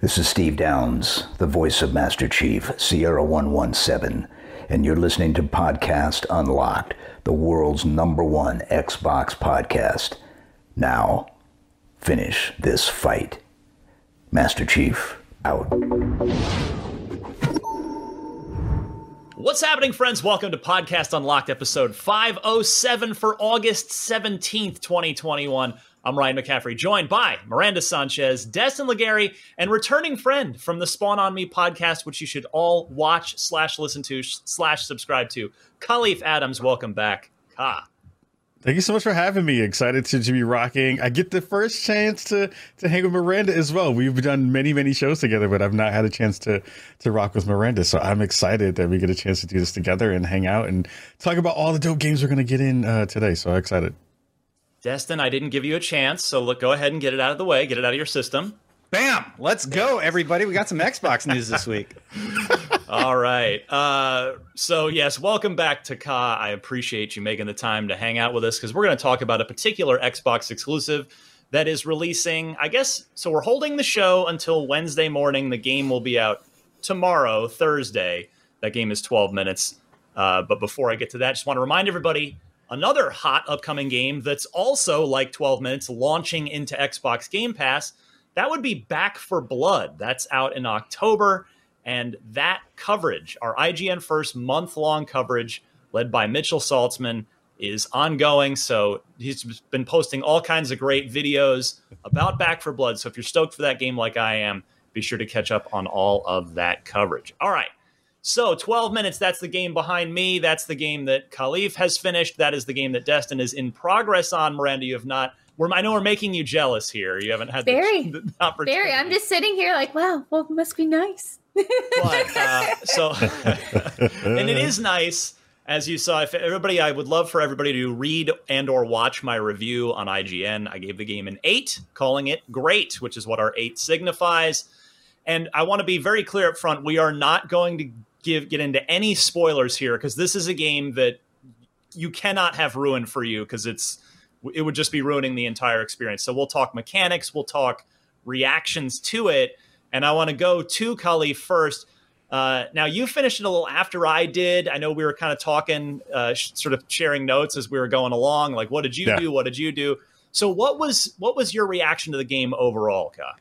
This is Steve Downs, the voice of Master Chief, Sierra 117, and you're listening to Podcast Unlocked, the world's number one Xbox podcast. Now, finish this fight. Master Chief, out. What's happening, friends? Welcome to Podcast Unlocked, episode 507 for August 17th, 2021. I'm Ryan McCaffrey, joined by Miranda Sanchez, Destin Legarie, and returning friend from the Spawn on Me podcast, which you should all watch slash listen to slash subscribe to. Kahlief Adams, welcome back. Ka. Thank you so much for having me. Excited to, to be rocking. I get the first chance to to hang with Miranda as well. We've done many many shows together, but I've not had a chance to to rock with Miranda. So I'm excited that we get a chance to do this together and hang out and talk about all the dope games we're going to get in uh, today. So I'm excited. Destin, I didn't give you a chance, so look, go ahead and get it out of the way, get it out of your system. Bam! Let's go, everybody. We got some Xbox news this week. All right. Uh, so, yes, welcome back to Ka. I appreciate you making the time to hang out with us because we're going to talk about a particular Xbox exclusive that is releasing, I guess. So, we're holding the show until Wednesday morning. The game will be out tomorrow, Thursday. That game is 12 minutes. Uh, but before I get to that, just want to remind everybody another hot upcoming game that's also like 12 minutes launching into Xbox Game Pass. That would be Back 4 Blood. That's out in October. And that coverage, our IGN first month long coverage, led by Mitchell Saltzman, is ongoing. So he's been posting all kinds of great videos about Back 4 Blood. So if you're stoked for that game like I am, be sure to catch up on all of that coverage. All right. So 12 minutes, that's the game behind me. That's the game that Kahlief has finished. That is the game that Destin is in progress on. Miranda, you have not. We're, I know we're making you jealous here. You haven't had very, the, the opportunity. Very. I'm just sitting here like, wow, well, it must be nice. but, uh, so, and it is nice as you saw. If everybody, I would love for everybody to read and or watch my review on IGN. I gave the game an eight, calling it great, which is what our eight signifies. And I want to be very clear up front: we are not going to give get into any spoilers here because this is a game that you cannot have ruined for you because it's it would just be ruining the entire experience. So we'll talk mechanics, we'll talk reactions to it, and I want to go to Kali first. Uh, now you finished it a little after I did. I know we were kind of talking, uh, sh- sort of sharing notes as we were going along. Like, what did you yeah. do? What did you do? So, what was what was your reaction to the game overall, Ka?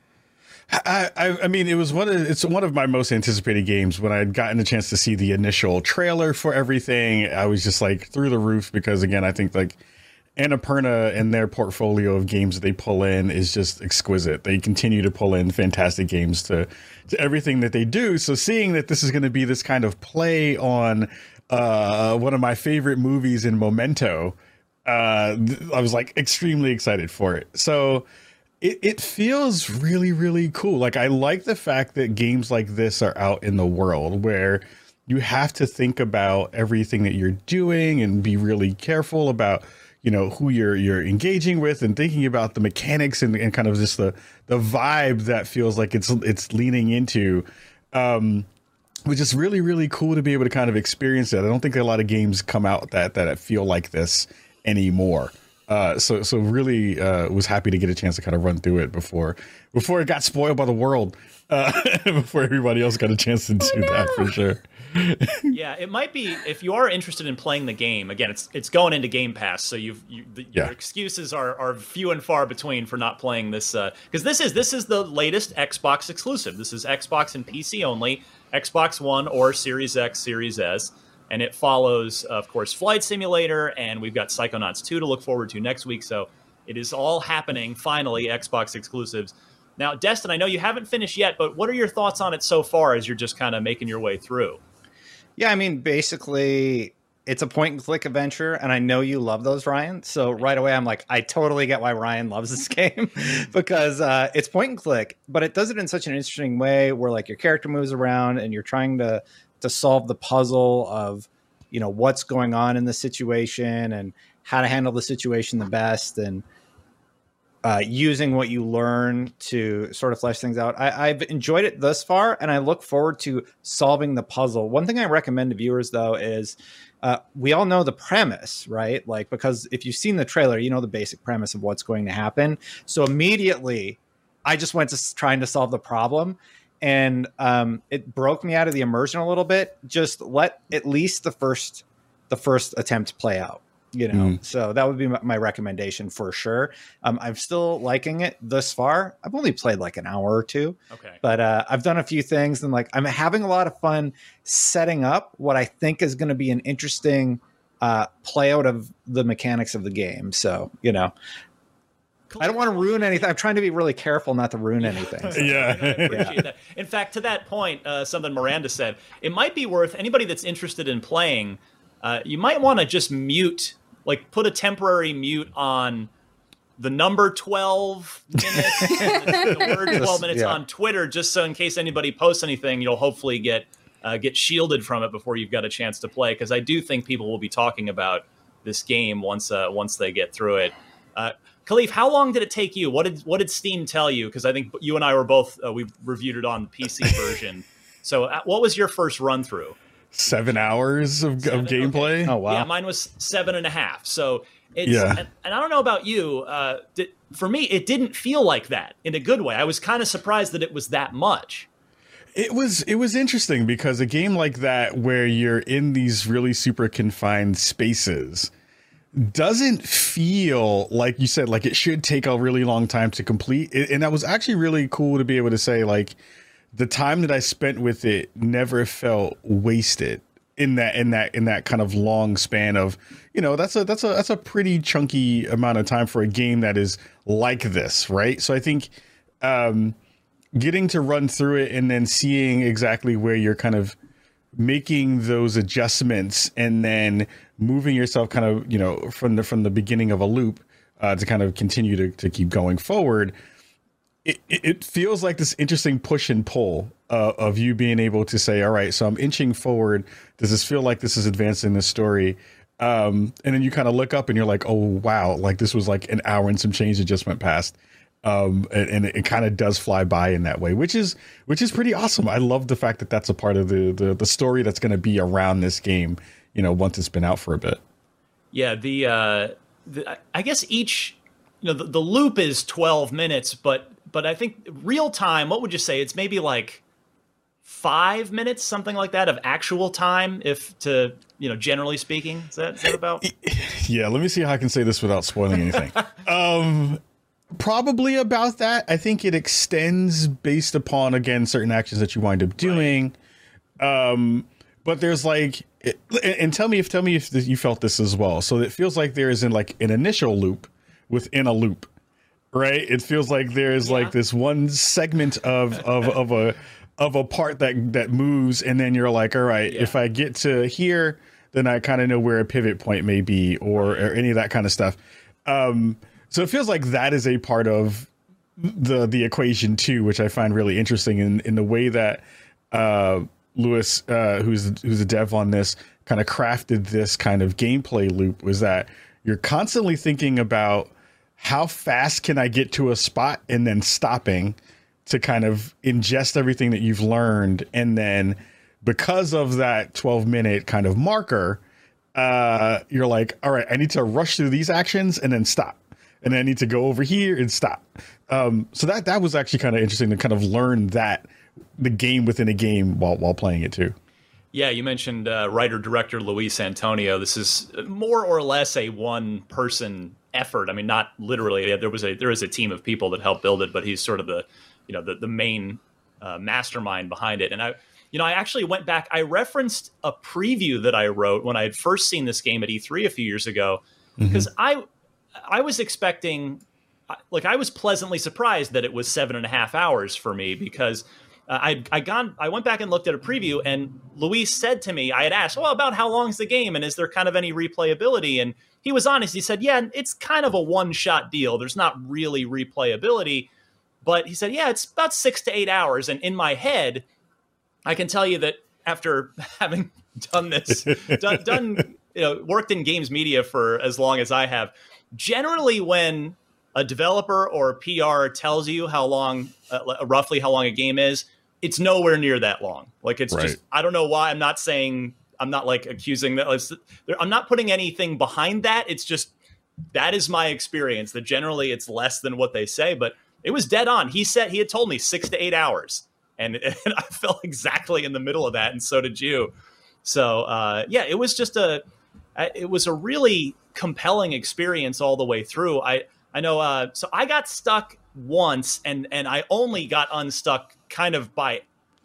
I, I, mean, it was one of it's one of my most anticipated games. When I had gotten a chance to see the initial trailer for everything, I was just like through the roof because again, I think like Annapurna and their portfolio of games that they pull in is just exquisite. They continue to pull in fantastic games to to everything that they do. So seeing that this is going to be this kind of play on uh, one of my favorite movies in Memento, uh, I was like extremely excited for it. So it, it feels really really cool like i like the fact that games like this are out in the world where you have to think about everything that you're doing and be really careful about you know who you're you're engaging with and thinking about the mechanics and, and kind of just the the vibe that feels like it's it's leaning into um which is really really cool to be able to kind of experience that. I don't think a lot of games come out that that feel like this anymore. Uh, so so really uh, was happy to get a chance to kind of run through it before before it got spoiled by the world. Uh, before everybody else got a chance to do oh, no. that for sure. yeah, it might be if you are interested in playing the game. Again, it's it's going into Game Pass, so you've you, the, yeah. your excuses are are few and far between for not playing this because uh, this is this is the latest Xbox exclusive. This is Xbox and PC only, Xbox One or Series X, Series S, and it follows, of course, Flight Simulator, and we've got Psychonauts 2 to look forward to next week. So it is all happening finally, Xbox exclusives. Now, Destin, I know you haven't finished yet, but what are your thoughts on it so far as you're just kind of making your way through? Yeah, I mean, basically, it's a point and click adventure, and I know you love those, Ryan. So right away, I'm like, I totally get why Ryan loves this game because uh, it's point and click, but it does it in such an interesting way where like your character moves around and you're trying to to solve the puzzle of you know what's going on in the situation and how to handle the situation the best and uh, using what you learn to sort of flesh things out. I, have enjoyed it thus far, and I look forward to solving the puzzle. One thing I recommend to viewers, though, is uh, we all know the premise, right? Like, because if you've seen the trailer, you know the basic premise of what's going to happen. So immediately, I just went to trying to solve the problem and um, it broke me out of the immersion a little bit. Just let at least the first the first attempt play out. You know, mm. so that would be my, recommendation for sure. Um, I'm still liking it thus far. I've only played like an hour or two, okay, but uh, I've done a few things and like I'm having a lot of fun setting up what I think is going to be an interesting uh, play out of the mechanics of the game. So you know, I don't want to ruin anything. I'm trying to be really careful not to ruin anything. So. yeah. yeah. In fact, to that point, uh, something Miranda said, it might be worth anybody that's interested in playing. Uh, you might want to just mute, like, put a temporary mute on the number 12 minutes, the, the word 12 minutes yeah. on Twitter, just so in case anybody posts anything, you'll hopefully get uh, get shielded from it before you've got a chance to play. Because I do think people will be talking about this game once uh, once they get through it. Uh, Kahlief, how long did it take you? What did what did Steam tell you? Because I think you and I were both uh, we reviewed it on the PC version. So, uh, what was your first run through? Seven hours of, seven, of gameplay. Okay. Oh wow! Yeah, mine was seven and a half. So it's yeah. and, and I don't know about you. Uh, did, for me, it didn't feel like that in a good way. I was kind of surprised that it was that much. It was it was interesting because a game like that where you're in these really super confined spaces doesn't feel like you said like it should take a really long time to complete. And that was actually really cool to be able to say like the time that i spent with it never felt wasted in that in that in that kind of long span of you know that's a that's a that's a pretty chunky amount of time for a game that is like this right? So i think um getting to run through it and then seeing exactly where you're kind of making those adjustments and then moving yourself kind of you know from the from the beginning of a loop uh, to kind of continue to, to keep going forward it, it feels like this interesting push and pull uh, of you being able to say all right so i'm inching forward. Does this feel like this is advancing the story? Um, and then you kind of look up and you're like oh wow. Like this was like an hour and some change that just went past um, and, and, it kind of does fly by in that way, which is which is pretty awesome. I love the fact that that's a part of the the, the story that's going to be around this game. You know, once it's been out for a bit. Yeah, the, uh, the I guess each you know the, the loop is twelve minutes, but but I think real time. What would you say? It's maybe like five minutes, something like that, of actual time. If to you know, generally speaking, is that, is that about? Yeah, let me see how I can say this without spoiling anything. um, probably about that. I think it extends based upon again certain actions that you wind up doing. Right. Um, but there's like, it, and tell me if tell me if you felt this as well. So it feels like there is in like an initial loop within a loop, right? It feels like there's yeah. like this one segment of of of a of a part that that moves, and then you're like, all right, yeah. if I get to here, then I kind of know where a pivot point may be, or, or any of that kind of stuff. Um, so it feels like that is a part of the the equation too, which I find really interesting in in the way that uh, Luis, uh, who's who's a dev on this, kind of crafted this kind of gameplay loop. Was that you're constantly thinking about how fast can I get to a spot and then stopping to kind of ingest everything that you've learned and then because of that 12 minute kind of marker, uh, you're like, all right, I need to rush through these actions and then stop. And then I need to go over here and stop. Um, so that that was actually kind of interesting to kind of learn that the game within a game while while playing it too. Yeah, you mentioned uh, writer director Luis Antonio. This is more or less a one person effort. I mean, not literally. There was a there is a team of people that helped build it, but he's sort of the you know the the main uh, mastermind behind it. And I you know, I actually went back. I referenced a preview that I wrote when I had first seen this game at E3 a few years ago because mm-hmm. I I was expecting like I was pleasantly surprised that it was seven and a half hours for me because uh, I I gone I went back and looked at a preview and Luis said to me I had asked well about how long is the game and is there kind of any replayability? And he was honest. He said yeah it's kind of a one shot deal. There's not really replayability. But he said yeah it's about six to eight hours. And in my head I can tell you that after having done this, done, done, you know, worked in games media for as long as I have, generally when a developer or a PR tells you how long, uh, roughly how long a game is, it's nowhere near that long. Like it's right. just, I don't know why. I'm not saying, I'm not like accusing that. I'm not putting anything behind that. It's just that is my experience. That generally it's less than what they say, but it was dead on. He said he had told me six to eight hours and, and I fell exactly in the middle of that, and so did you. So uh, yeah, it was just a it was a really compelling experience all the way through. I I know. Uh, so I got stuck once, and and I only got unstuck kind of by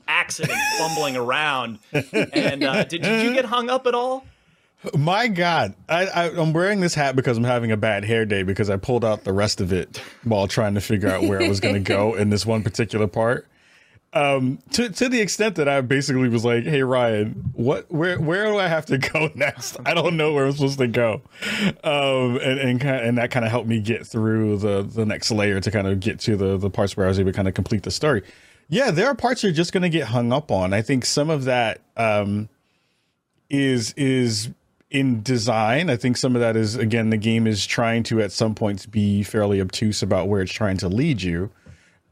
accident, fumbling around. And uh, did, did you get hung up at all? My God, I, am wearing this hat because I'm having a bad hair day because I pulled out the rest of it while trying to figure out where I was going to go in this one particular part um, to to the extent that I basically was like, "Hey Ryan, what where where do I have to go next? I don't know where I'm supposed to go," um, and and and that kind of helped me get through the the next layer to kind of get to the the parts where I was able to kind of complete the story. Yeah, there are parts you're just going to get hung up on. I think some of that um, is is in design. I think some of that is again the game is trying to at some points be fairly obtuse about where it's trying to lead you.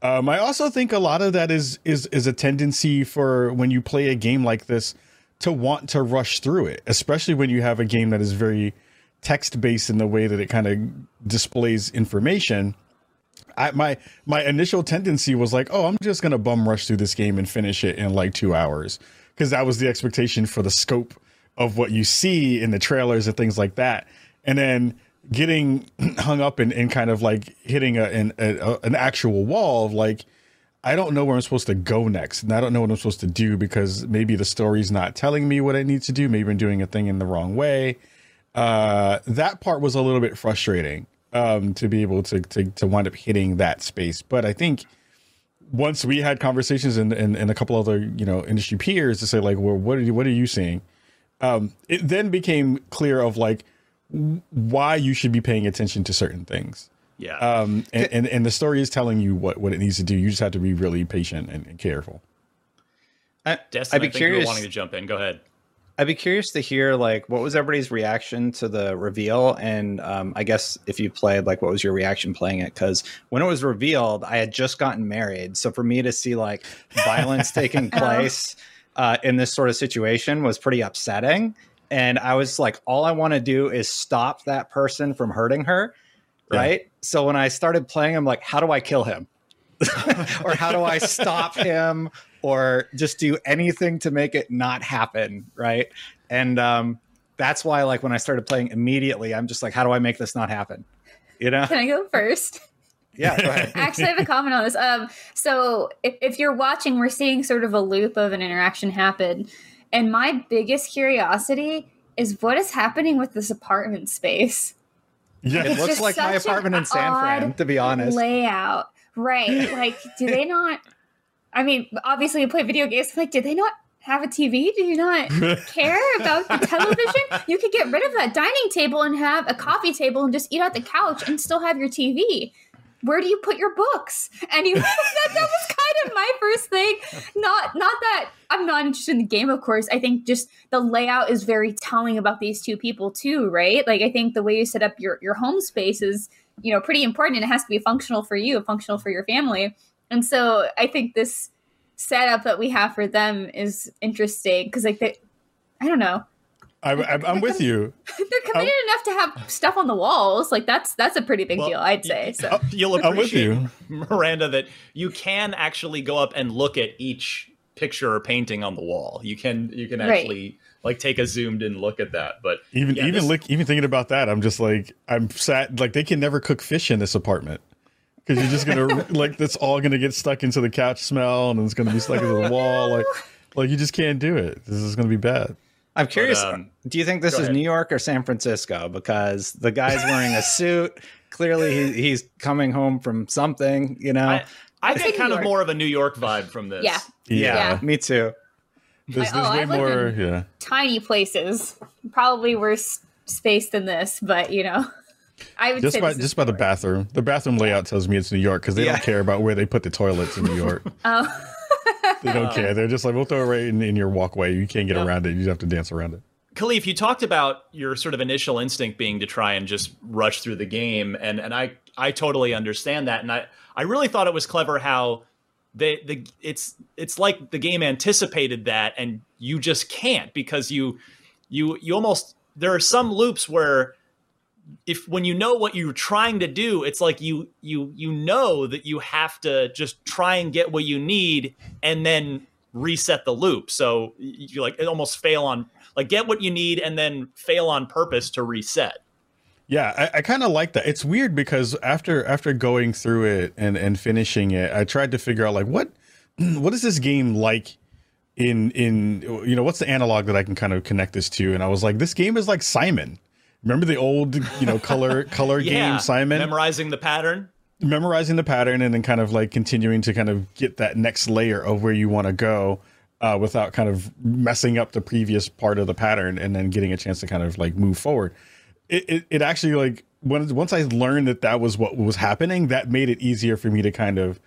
Um, I also think a lot of that is is is a tendency for when you play a game like this to want to rush through it, especially when you have a game that is very text based in the way that it kind of displays information. I, my my initial tendency was like, oh, I'm just gonna bum rush through this game and finish it in like two hours because that was the expectation for the scope of what you see in the trailers and things like that. And then getting hung up in, in kind of like hitting a, an, a, an actual wall of like, I don't know where I'm supposed to go next. And I don't know what I'm supposed to do because maybe the story's not telling me what I need to do. Maybe I'm doing a thing in the wrong way. Uh, that part was a little bit frustrating um, to be able to, to, to wind up hitting that space. But I think once we had conversations and, and, and a couple other, you know, industry peers to say like, well, what are you, what are you seeing? Um, it then became clear of like, why you should be paying attention to certain things. Yeah. Um, and, and, and the story is telling you what, what it needs to do. You just have to be really patient and, and careful. I, Destin, I'd be curious. wanting to jump in. Go ahead. I'd be curious to hear like what was everybody's reaction to the reveal, and um, I guess if you played, like, what was your reaction playing it? Because when it was revealed, I had just gotten married, so for me to see like violence taking place uh, in this sort of situation was pretty upsetting and I was like, all I want to do is stop that person from hurting her. Yeah. Right. So when I started playing, I'm like, how do I kill him? or how do I stop him? Or just do anything to make it not happen. Right. And um, that's why, like, when I started playing immediately, I'm just like, how do I make this not happen? You know? Can I go first? Yeah, go ahead. Actually, I have a comment on this. Um, so if, if you're watching, we're seeing sort of a loop of an interaction happen and my biggest curiosity is what is happening with this apartment space. Yeah, it looks like my apartment in San Fran, to be honest. Layout. Right. Like, do they not I mean, obviously you play video games, like, did they not have a TV? Do you not care about the television? You could get rid of that dining table and have a coffee table and just eat at the couch and still have your TV where do you put your books? You that, that was kind of my first thing. Not not that I'm not interested in the game, of course. I think just the layout is very telling about these two people too, right? Like I think the way you set up your your home space is, you know, pretty important and it has to be functional for you, functional for your family. And so I think this setup that we have for them is interesting because like they, I don't know. I'm, I'm, I'm with you. They're committed enough to have stuff on the walls. Like that's that's a pretty big Well, deal, I'd say. So uh, You'll I'm with appreciate, you. Miranda, that you can actually go up and look at each picture or painting on the wall. You can you can Right. actually like take a zoomed in look at that. But Even yeah, even this- like even thinking about that, I'm just like I'm sad. Like they can never cook fish in this apartment because you're just gonna like that's all gonna get stuck into the couch smell and it's gonna be stuck into the wall. Like like you just can't do it. This is gonna be bad. I'm curious. um, do you think this is ahead. New York or San Francisco? Because the guy's wearing a suit. Clearly, he, he's coming home from something. You know. I, I get kind New of York. more of a New York vibe from this. yeah, yeah, Yeah. me too. There's, I- there's oh, way I've lived more. in- Yeah. tiny places, probably worse space than this, but you know, I would Just say by just by the bathroom. The bathroom layout tells me it's New York because they Yeah. don't care about where they put the toilets in New York. Oh, They don't care. They're just like we'll throw it right in, in your walkway. You can't get Yeah. around it. You have to dance around it. Kahlief, you talked about your sort of initial instinct being to try and just rush through the game, and and I I totally understand that, and I I really thought it was clever how they the it's it's like the game anticipated that, and you just can't because you you you almost there are some loops where if when you know what you're trying to do it's like you you you know that you have to just try and get what you need and then reset the loop so you like almost fail on like get what you need and then fail on purpose to reset Yeah, I, I kind of like that. It's weird because after after going through it and and finishing it, I tried to figure out like what what is this game like in in you know what's the analog that I can kind of connect this to? And I was like, this game is like Simon. Remember the old you know color color yeah game Simon? memorizing the pattern memorizing the pattern and then kind of like continuing to kind of get that next layer of where you want to go uh, without kind of messing up the previous part of the pattern and then getting a chance to kind of like move forward. It, it, it actually like when, once I learned that that was what was happening, that made it easier for me to kind of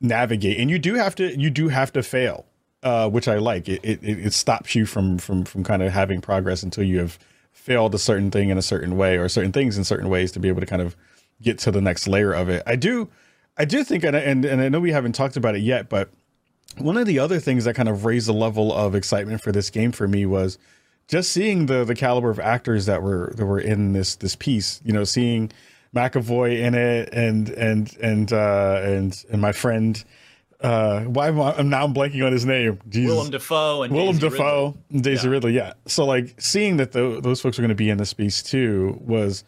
navigate. And you do have to you do have to fail, uh, which I like. It, it it stops you from from from kind of having progress until you have failed a certain thing in a certain way or certain things in certain ways to be able to kind of get to the next layer of it. I do, I do think, and and, and I know we haven't talked about it yet, but one of the other things that kind of raised the level of excitement for this game for me was just seeing the the caliber of actors that were that were in this this piece. You know, seeing McAvoy in it, and and and uh, and and my friend. Uh, why am I, I'm now I'm blanking on his name. Jesus. Willem Dafoe and Willem Daisy Dafoe, Ridley. and Daisy Yeah. Ridley. Yeah. So like seeing that tho- those folks are going to be in this piece too was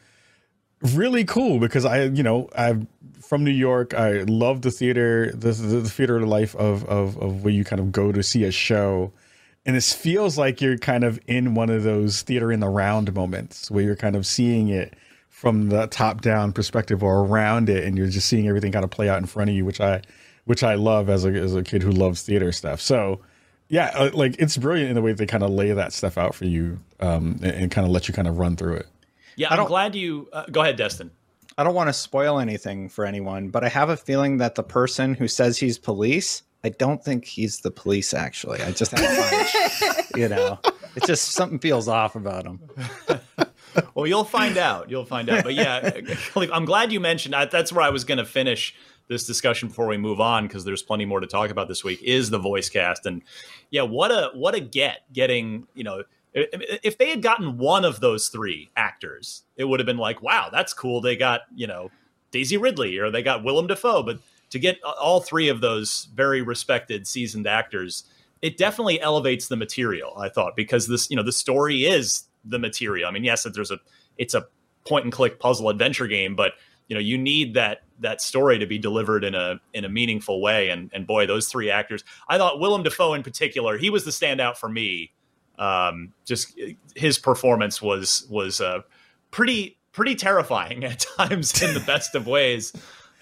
really cool because I, you know, I'm from New York. I love the theater, the, the, the theater life of, of of where you kind of go to see a show, and this feels like you're kind of in one of those theater in the round moments where you're kind of seeing it from the top down perspective or around it, and you're just seeing everything kind of play out in front of you, which I which I love as a as a kid who loves theater stuff. So. Yeah, uh, like it's brilliant in the way they kind of lay that stuff out for you, um, and, and kind of let you kind of run through it. yeah i'm glad you uh, go ahead destin I don't want to spoil anything for anyone, but I have a feeling that the person who says he's police, I don't think he's the police. Actually, I just have a hunch. you know, it's just something feels off about him. Well, you'll find out. You'll find out. But yeah, I'm glad you mentioned. I, that's where I was going to finish this discussion before we move on because there's plenty more to talk about this week. Is the voice cast and yeah, what a what a get getting. You know, if, they had gotten one of those three actors, it would have been like, wow, that's cool. They got you know Daisy Ridley or they got Willem Dafoe, but to get all three of those very respected seasoned actors it definitely elevates the material i thought because this you know the story is the material i mean yes there's a it's a point and click puzzle adventure game but you know you need that that story to be delivered in a in a meaningful way. And and boy those three actors i thought willem dafoe in particular he was the standout for me. Um just his performance was was uh pretty pretty terrifying at times in the best of ways.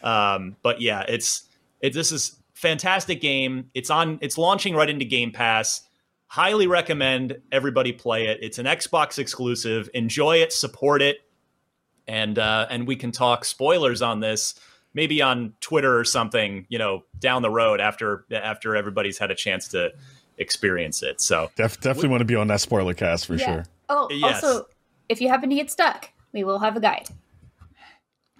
Um but yeah it's it this is fantastic game. It's on it's launching right into game pass. Highly recommend everybody play it. It's an xbox exclusive. Enjoy it support it and uh and we can talk spoilers on this maybe on twitter or something you know down the road after after everybody's had a chance to experience it so Def, definitely want to be on that spoiler cast for Yeah. sure. Oh, Yes. also, if you happen to get stuck, we will have a guide.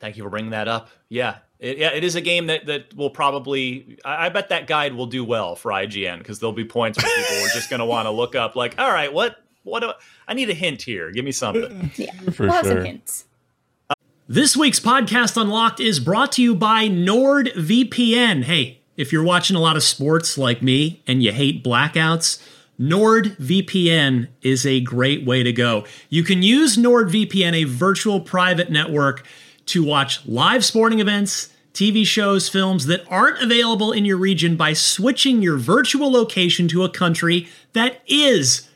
Thank you for bringing that up. Yeah, it, yeah, it is a game that that will probably. I, I bet that guide will do well for IGN because there'll be points where people are just going to want to look up, like, all right, what, what? Do, I need a hint here. Give me something. Yeah, For we'll have some hints. This week's podcast Unlocked is brought to you by NordVPN. Hey, if you're watching a lot of sports like me and you hate blackouts, NordVPN is a great way to go. You can use NordVPN, a virtual private network, to watch live sporting events, TV shows, films that aren't available in your region by switching your virtual location to a country that is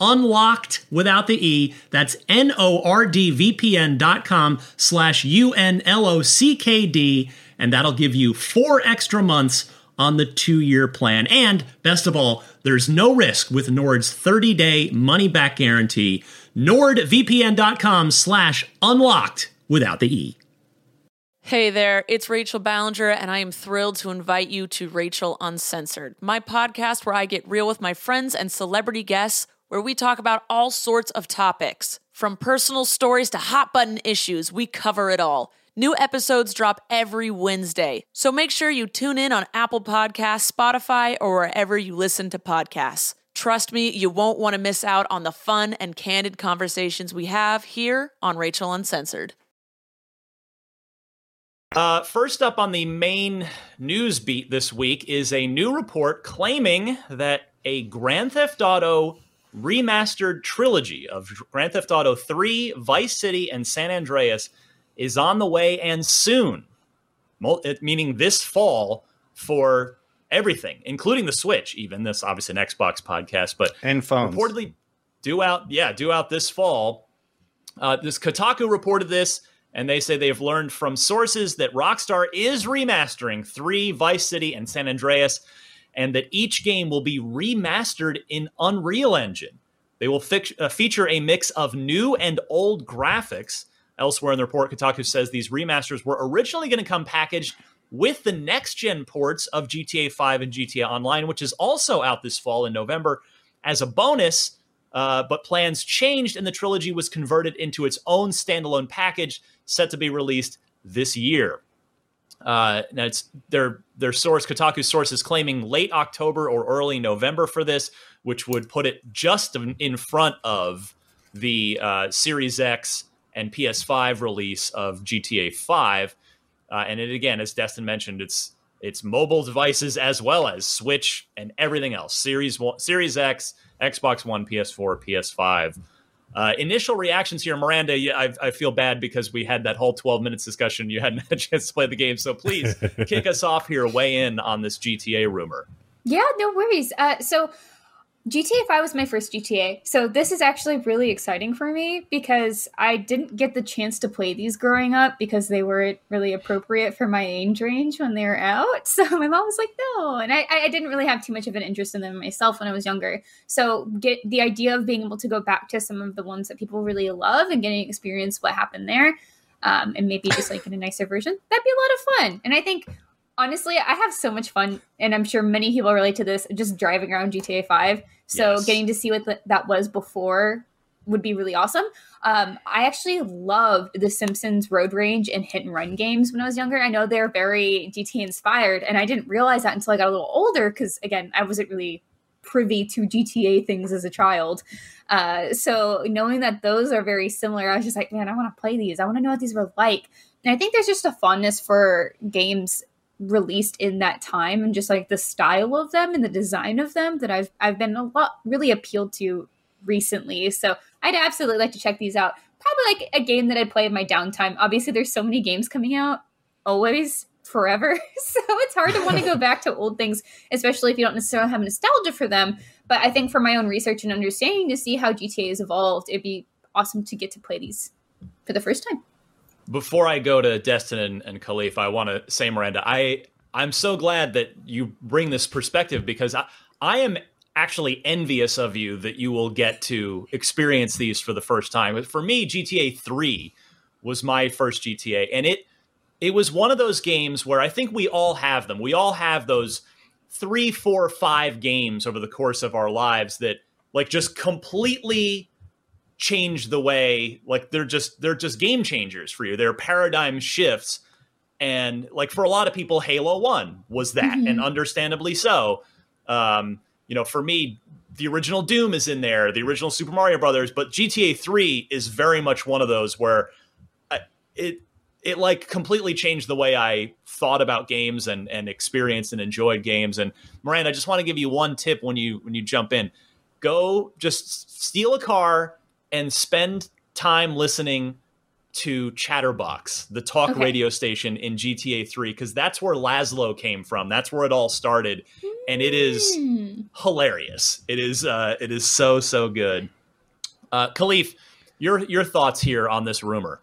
unlocked without the E. That's N-O-R-D-V-P-N dot com slash U-N-L-O-C-K-D. And that'll give you four extra months on the two-year plan. And best of all, there's no risk with Nord's 30-day money-back guarantee. NordVPN.com slash unlocked without the E. Hey there, it's Rachel Ballinger, and I am thrilled to invite you to Rachel Uncensored, my podcast where I get real with my friends and celebrity guests, where we talk about all sorts of topics. From personal stories to hot button issues, we cover it all. New episodes drop every Wednesday, so make sure you tune in on Apple Podcasts, Spotify, or wherever you listen to podcasts. Trust me, you won't want to miss out on the fun and candid conversations we have here on Rachel Uncensored. Uh, first up on the main news beat this week is a new report claiming that a Grand Theft Auto remastered trilogy of Grand Theft Auto 3, Vice City, and San Andreas is on the way and soon, meaning this fall for everything, including the Switch. Even this, obviously, an Xbox podcast, but And phones. reportedly due out yeah due out this fall uh, this kotaku reported this and they say they've learned from sources that rockstar is remastering 3 vice city and san andreas and that each game will be remastered in unreal engine they will fix, uh, feature a mix of new and old graphics elsewhere in the report kotaku says these remasters were originally going to come packaged with the next gen ports of gta 5 and gta online which is also out this fall in november as a bonus uh, but plans changed and the trilogy was converted into its own standalone package set to be released this year. Uh, now it's their their source Kotaku source is claiming late October or early November for this, which would put it just in- front of the uh, Series X and PS5 release of GTA 5. Uh, and it again, as Destin mentioned, it's it's mobile devices as well as Switch and everything else. Series Series X, Xbox One, PS4, PS5. Uh, initial reactions here, Miranda. Yeah, I, I feel bad because we had that whole 12 minutes discussion. You hadn't had a chance to play the game, so please kick us off here. Weigh in on this GTA rumor. Yeah, no worries. Uh, so GTA 5 was my first GTA. So this is actually really exciting for me because I didn't get the chance to play these growing up because they weren't really appropriate for my age range when they were out. So my mom was like, no. And I, I didn't really have too much of an interest in them myself when I was younger. So get the idea of being able to go back to some of the ones that people really love and getting experience what happened there. Um, and maybe just like in a nicer version, that'd be a lot of fun. And I think honestly, I have so much fun, and I'm sure many people relate to this. Just driving around GTA Five, so Yes. getting to see what th- that was before would be really awesome. Um, I actually loved the Simpsons Road Rage and Hit and Run games when I was younger. I know they're very GTA inspired, and I didn't realize that until I got a little older because, again, I wasn't really privy to GTA things as a child. Uh, so knowing that those are very similar, I was just like, man, I want to play these. I want to know what these were like. And I think there's just a fondness for games released in that time and just like the style of them and the design of them that I've I've been a lot really appealed to recently. So I'd absolutely like to check these out. Probably like a game that I'd play in my downtime. Obviously, there's so many games coming out always forever. So it's hard to want to go back to old things, especially if you don't necessarily have nostalgia for them. But I think for my own research and understanding to see how GTA has evolved, it'd be awesome to get to play these for the first time. Before I go to Destin and, and Kahlief, I want to say, Miranda, I I'm so glad that you bring this perspective because I, I am actually envious of you that you will get to experience these for the first time. For me, GTA 3 was my first GTA, and it it was one of those games where I think we all have them. We all have those three, four, five games over the course of our lives that like just completely change the way like they're just they're just game changers for you. They're paradigm shifts. And like for a lot of people, Halo One was that, mm-hmm. and understandably so. Um, you know, for me, the original Doom is in there, the original Super Mario Brothers, but GTA 3 is very much one of those where I, it it like completely changed the way I thought about games and and experienced and enjoyed games. And Miranda, I just want to give you one tip when you when you jump in. Go just steal a car and spend time listening to Chatterbox, the talk okay. radio station in GTA 3, because that's where Lazlow came from. That's where it all started. And it is mm. hilarious. It is uh it is so, so good. Uh Kahlief, your your thoughts here on this rumor.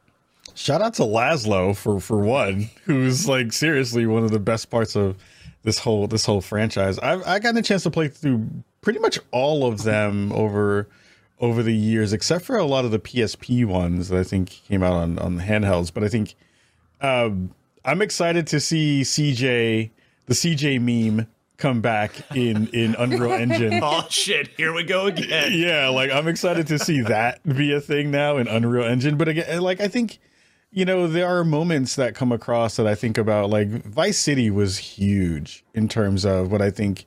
Shout out to Lazlow for for one, who's like seriously one of the best parts of this whole this whole franchise. I've I got a chance to play through pretty much all of them over over the years, except for a lot of the PSP ones that I think came out on on the handhelds. But I think um, I'm excited to see CJ the CJ meme come back in in Unreal Engine. oh shit, here we go again. Yeah, like I'm excited to see that be a thing now in Unreal Engine. But again, like I think you know there are moments that come across that I think about. Like Vice City was huge in terms of what I think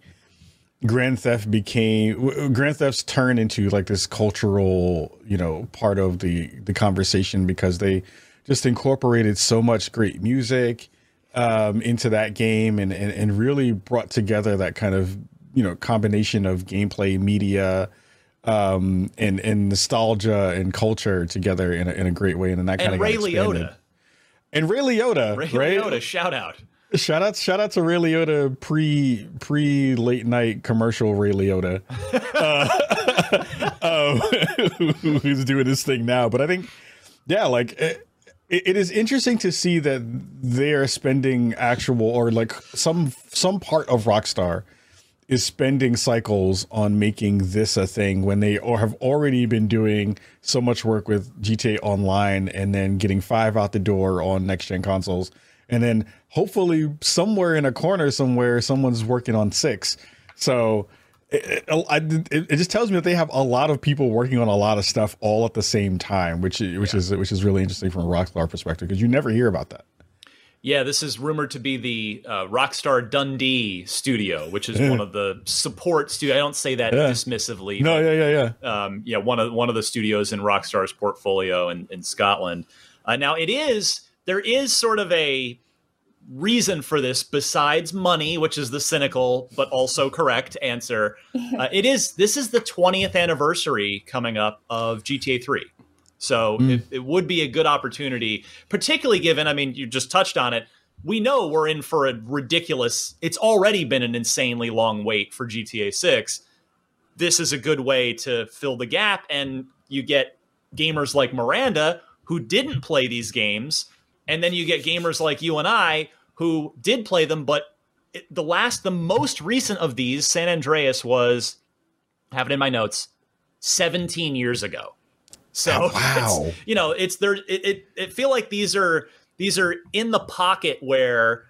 Grand Theft became Grand Theft's turn into like this cultural, you know, part of the the conversation because they just incorporated so much great music um, into that game and, and and really brought together that kind of you know combination of gameplay, media, um, and and nostalgia and culture together in a, in a great way, and that kind and of Ray Liotta. And Ray Liotta, Ray right? Liotta, shout out. Shout out, shout out to Ray Liotta pre pre late night commercial Ray Liotta, uh, uh, who's doing this thing now. But I think, yeah, like it, it is interesting to see that they are spending actual or like some some part of Rockstar is spending cycles on making this a thing when they or have already been doing so much work with GTA Online and then getting five out the door on next gen consoles and then hopefully somewhere in a corner somewhere someone's working on six so it, it, it, just tells me that they have a lot of people working on a lot of stuff all at the same time which which yeah. is which is really interesting from a rockstar perspective because you never hear about that yeah, this is rumored to be the uh, Rockstar Dundee studio, which is one of the support studio. I don't say that yeah. dismissively. No, but, yeah, yeah, yeah. Um, yeah, one of one of the studios in Rockstar's portfolio in, in Scotland. Uh, now, it is there is sort of a reason for this besides money, which is the cynical but also correct answer. Uh, it is this is the 20th anniversary coming up of GTA 3. So mm. it, it would be a good opportunity, particularly given, I mean, you just touched on it. We know we're in for a ridiculous, it's already been an insanely long wait for GTA 6. This is a good way to fill the gap, and you get gamers like Miranda who didn't play these games, and then you get gamers like you and I who did play them, but it, the last, the most recent of these, San Andreas, was, have it in my notes, 17 years ago. So oh, wow, you know, it's there. It, it it feel like these are these are in the pocket where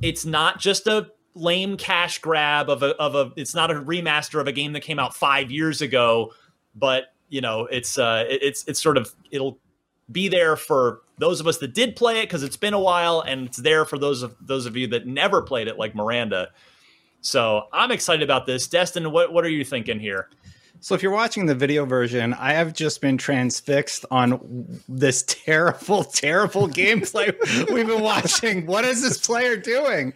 it's not just a lame cash grab of a of a. It's not a remaster of a game that came out five years ago, but you know, it's uh, it, it's it's sort of it'll be there for those of us that did play it because it's been a while, and it's there for those of those of you that never played it, like Miranda. So I'm excited about this. Destin, what what are you thinking here? So if you're watching the video version, I have just been transfixed on this terrible, terrible gameplay we've been watching. What is this player doing?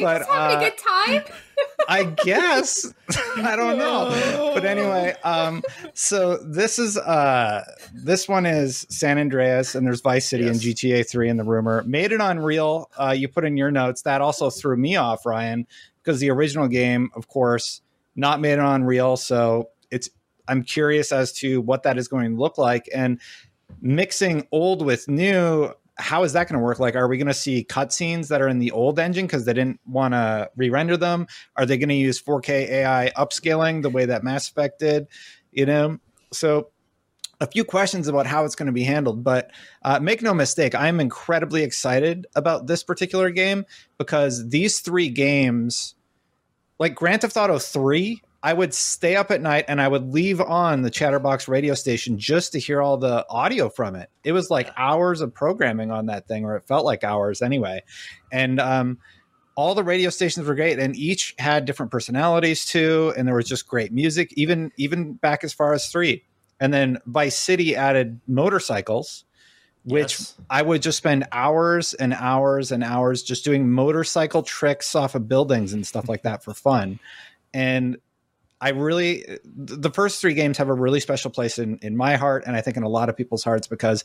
But having uh, a good time. I guess. I don't know. But anyway, um, so this is uh this one is San Andreas and there's Vice City Yes. and GTA 3 in the rumor. Made it unreal. Uh, you put in your notes. That also threw me off, Ryan, because the original game, of course, not made it unreal. So it's I'm curious as to what that is going to look like. And mixing old with new how is that going to work? Like are we going to see cutscenes that are in the old engine because they didn't want to re-render them? Are they going to use 4k ai upscaling the way that mass effect did you know? So a few questions about how it's going to be handled but uh, make no mistake i'm incredibly excited about this particular game because these three games like grand theft auto 3 I would stay up at night and I would leave on the Chatterbox radio station just to hear all the audio from it. It was like hours of programming on that thing, or it felt like hours anyway. And um, all the radio stations were great, and each had different personalities too. And there was just great music, even even back as far as three. And then Vice City added motorcycles, which Yes. I would just spend hours and hours and hours just doing motorcycle tricks off of buildings and stuff like that for fun. And I really, the first three games have a really special place in, in my heart, and I think in a lot of people's hearts because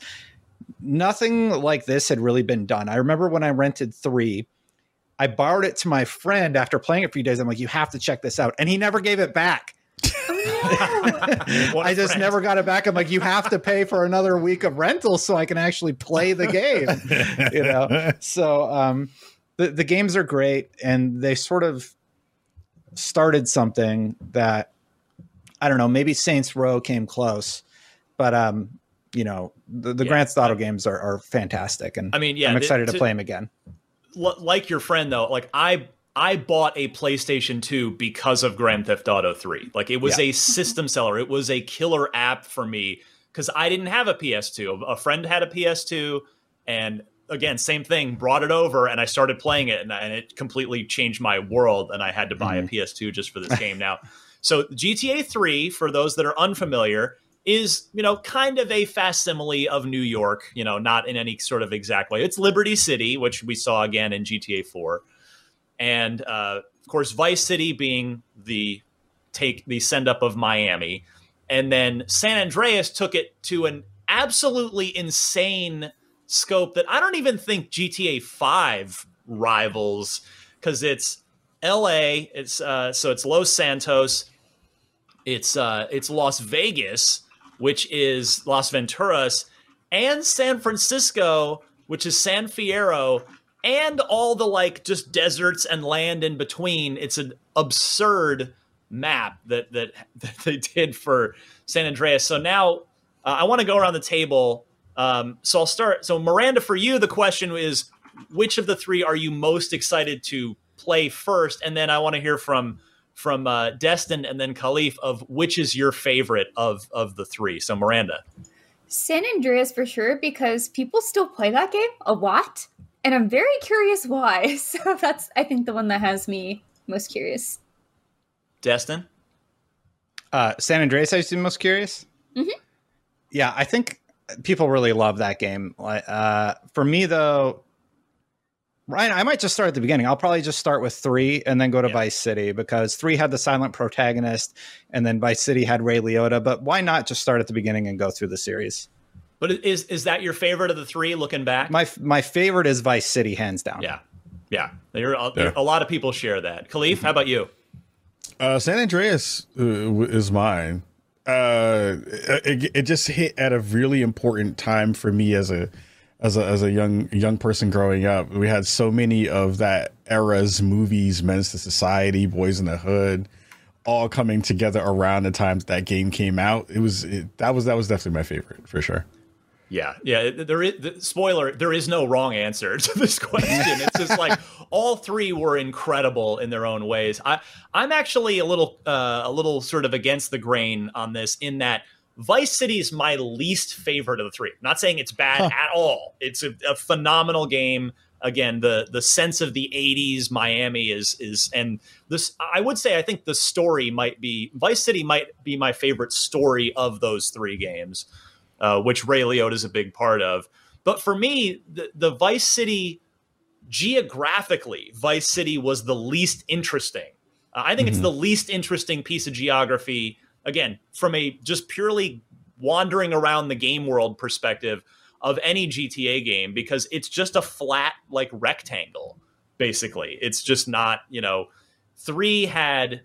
nothing like this had really been done. I remember when I rented three, I borrowed it to my friend after playing it for a few days. I'm like, you have to check this out. And he never gave it back. What a I just friend. never got it back. I'm like, you have to pay for another week of rental so I can actually play the game. you know? So um the, the games are great and they sort of started something that I don't know, maybe Saints Row came close, but um, you know, the, the Yeah. Grand Theft Auto games are, are fantastic and I mean, yeah, I'm th- excited to to- play them again. L- like your friend though, like I I bought a PlayStation 2 because of Grand Theft Auto 3. Like it was Yeah. a system seller. It was a killer app for me cuz I didn't have a PS2. A friend had a PS2 and again, same thing, brought it over and I started playing it and, and it completely changed my world and I had to buy a PS2 just for this game now. So GTA 3 for those that are unfamiliar is, you know, kind of a facsimile of New York, you know, not in any sort of exact way. It's Liberty City, which we saw again in GTA 4. And uh, of course, Vice City being the take the send up of Miami. And then San Andreas took it to an absolutely insane scope that I don't even think GTA 5 rivals because it's LA, it's uh, so it's Los Santos, it's uh, it's Las Vegas, which is Las Venturas, and San Francisco, which is San Fierro, and all the like just deserts and land in between. It's an absurd map that that, that they did for San Andreas. So now uh, I want to go around the table. Um, so I'll start. So Miranda, for you, the question is, which of the three are you most excited to play first? And then I want to hear from from uh, Destin and then Kahlief of which is your favorite of of the three. So Miranda. San Andreas for sure because people still play that game a lot, and I'm very curious why. So that's I think the one that has me most curious. Destin. Uh, San Andreas, I seem most curious. Mhm. Yeah, I think people really love that game. Uh, for me, though, Ryan, I might just start at the beginning. I'll probably just start with three and then go to Yeah. Vice City because three had the silent protagonist, and then Vice City had Ray Liotta. But why not just start at the beginning and go through the series? But is is that your favorite of the three? Looking back, My my favorite is Vice City, hands down. yeah, yeah. There are, Yeah. a lot of people share that. Kahlief, how about you? Uh, San Andreas uh, is mine. Uh, it, it just hit at a really important time for me as a as a as a young young person growing up. We had so many of that era's movies, Menace to Society, Boys in the Hood, all coming together around the time that, that game came out. It was it, that was that was definitely my favorite for sure. Yeah, yeah. There is the, spoiler. There is no wrong answer to this question. It's just like all three were incredible in their own ways. I I'm actually a little uh, a little sort of against the grain on this in that Vice City is my least favorite of the three. not saying it's bad at all. It's a, a phenomenal game. Again, the the sense of the '80s Miami is is and this. I would say I think the story might be Vice City might be my favorite story of those three games uh, which Ray Liotta is a big part of. But for me, the, the Vice City, geographically, Vice City was the least interesting Uh, I think it's the least interesting piece of geography. Again, from a just purely wandering around the game world perspective of any GTA game, because it's just a flat like rectangle. Basically, it's just not you know. Three had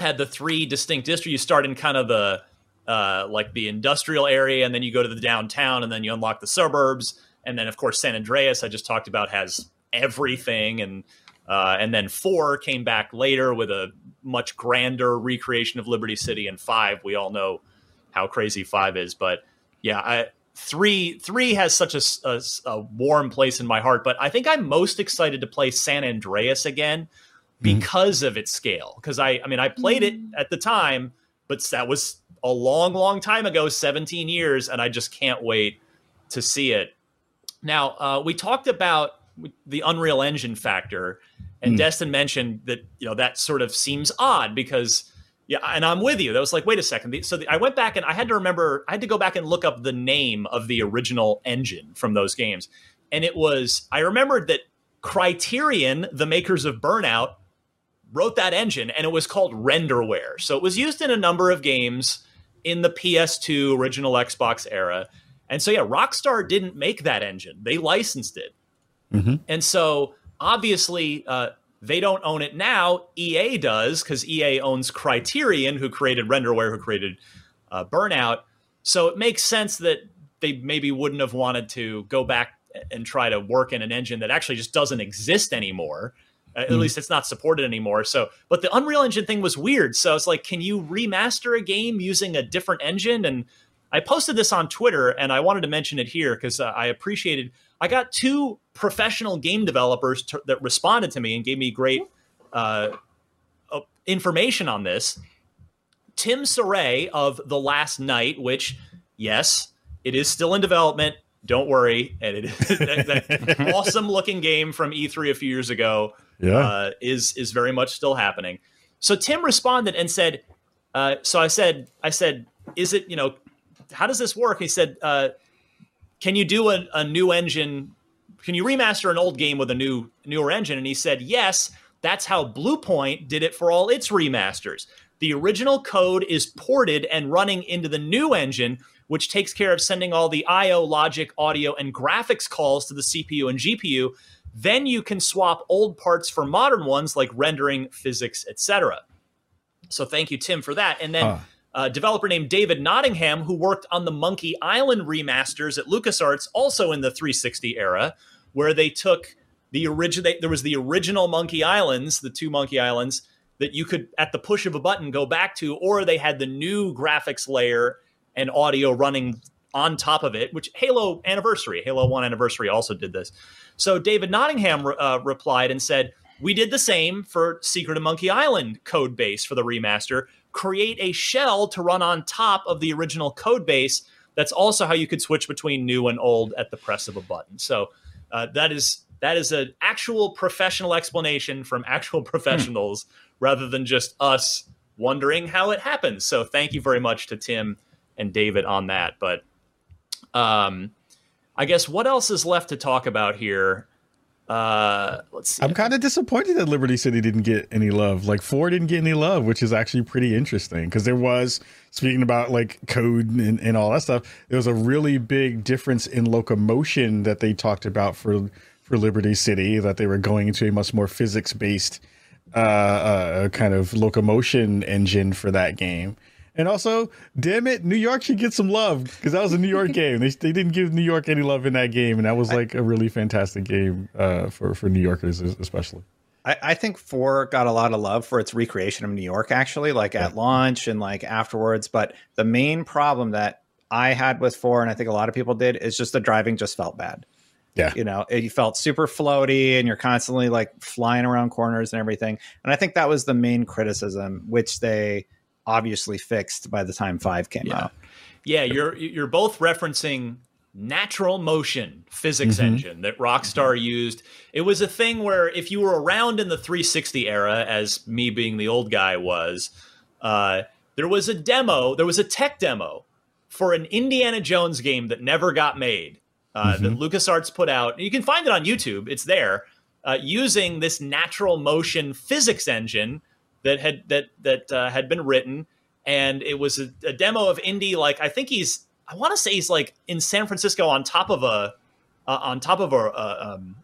had the three distinct districts. You start in kind of the uh, like the industrial area, and then you go to the downtown, and then you unlock the suburbs, and then of course San Andreas I just talked about has everything, and uh, and then four came back later with a much grander recreation of Liberty City, and five we all know how crazy five is, but yeah, I, three three has such a, a, a warm place in my heart, but I think I'm most excited to play San Andreas again because of its scale. Because I, I mean, I played it at the time, but that was a long, long time ago, 17 years, and I just can't wait to see it. Now, uh, we talked about the Unreal Engine factor, and Destin mentioned that you know that sort of seems odd because yeah, and I'm with you. That was like, wait a second. So the, I went back and I had to remember, I had to go back and look up the name of the original engine from those games, and it was I remembered that Criterion, the makers of Burnout, wrote that engine and it was called renderware so it was used in a number of games in the ps2 original xbox era. And so yeah rockstar didn't make that engine. They licensed it. And so obviously uh, they don't own it now. Ea does because ea owns criterion who created renderware who created uh, burnout. So it makes sense that they maybe wouldn't have wanted to go back and try to work in an engine that actually just doesn't exist anymore uh, at least it's not supported anymore. So, but the Unreal Engine thing was weird. So it's like, can you remaster a game using a different engine? And I posted this on Twitter, and I wanted to mention it here because uh, I appreciated. I got two professional game developers to, that responded to me and gave me great uh, uh, information on this. Tim Soret of The Last Night, which, yes, it is still in development. Don't worry, and it is that, that awesome looking game from E3 a few years ago Yeah. uh, is is very much still happening. So Tim responded and said, uh, "So I said, I said, is it you know, how does this work?" He said, uh, "Can you do a, a new engine? Can you remaster an old game with a new newer engine?" And he said, "Yes, that's how Bluepoint did it for all its remasters. The original code is ported and running into the new engine." Which takes care of sending all the I/O logic, audio, and graphics calls to the CPU and GPU, then you can swap old parts for modern ones like rendering, physics, etc. So thank you, Tim, for that. And then Huh. a developer named David Nottingham, who worked on the Monkey Island remasters at LucasArts, also in the 360 era, where they took the original. There was the original Monkey Islands, the two Monkey Islands that you could, at the push of a button, go back to, or they had the new graphics layer and audio running on top of it, which Halo Anniversary, Halo 1 Anniversary also did this. So David Nottingham uh, replied and said, We did the same for Secret of Monkey Island code base for the remaster. Create a shell to run on top of the original code base. That's also how you could switch between new and old at the press of a button. So uh, that is that is an actual professional explanation from actual professionals rather than just us wondering how it happens. So thank you very much to Tim and David on that. But um, I guess what else is left to talk about here? Uh, let's see. I'm kind of disappointed that Liberty City didn't get any love. Like four didn't get any love, which is actually pretty interesting because there was speaking about like code and, and all that stuff. There was a really big difference in locomotion that they talked about for for Liberty City that they were going into a much more physics based uh, uh, kind of locomotion engine for that game. And also, damn it, New York should get some love because that was a New York game. They, they didn't give New York any love in that game, and that was like a really fantastic game uh, for for New Yorkers especially. I, I think four got a lot of love for its recreation of New York, actually, like at launch and like afterwards. But the main problem that I had with four, and I think a lot of people did, is just the driving just felt bad. Yeah. You know, it, you felt super floaty and you're constantly like flying around corners and everything. And I think that was the main criticism, which they obviously fixed by the time five came Yeah. out. Yeah, you're you're both referencing natural motion physics engine that Rockstar used. It was a thing where if you were around in the 360 era, as me being the old guy was, uh, there was a demo, there was a tech demo for an Indiana Jones game that never got made uh, that LucasArts put out. You can find it on YouTube. It's there. Uh, using this natural motion physics engine that had that that uh, had been written, and it was a, a demo of Indy. Like I think he's I want to say he's like in San Francisco on top of a uh, on top of a. Uh, um,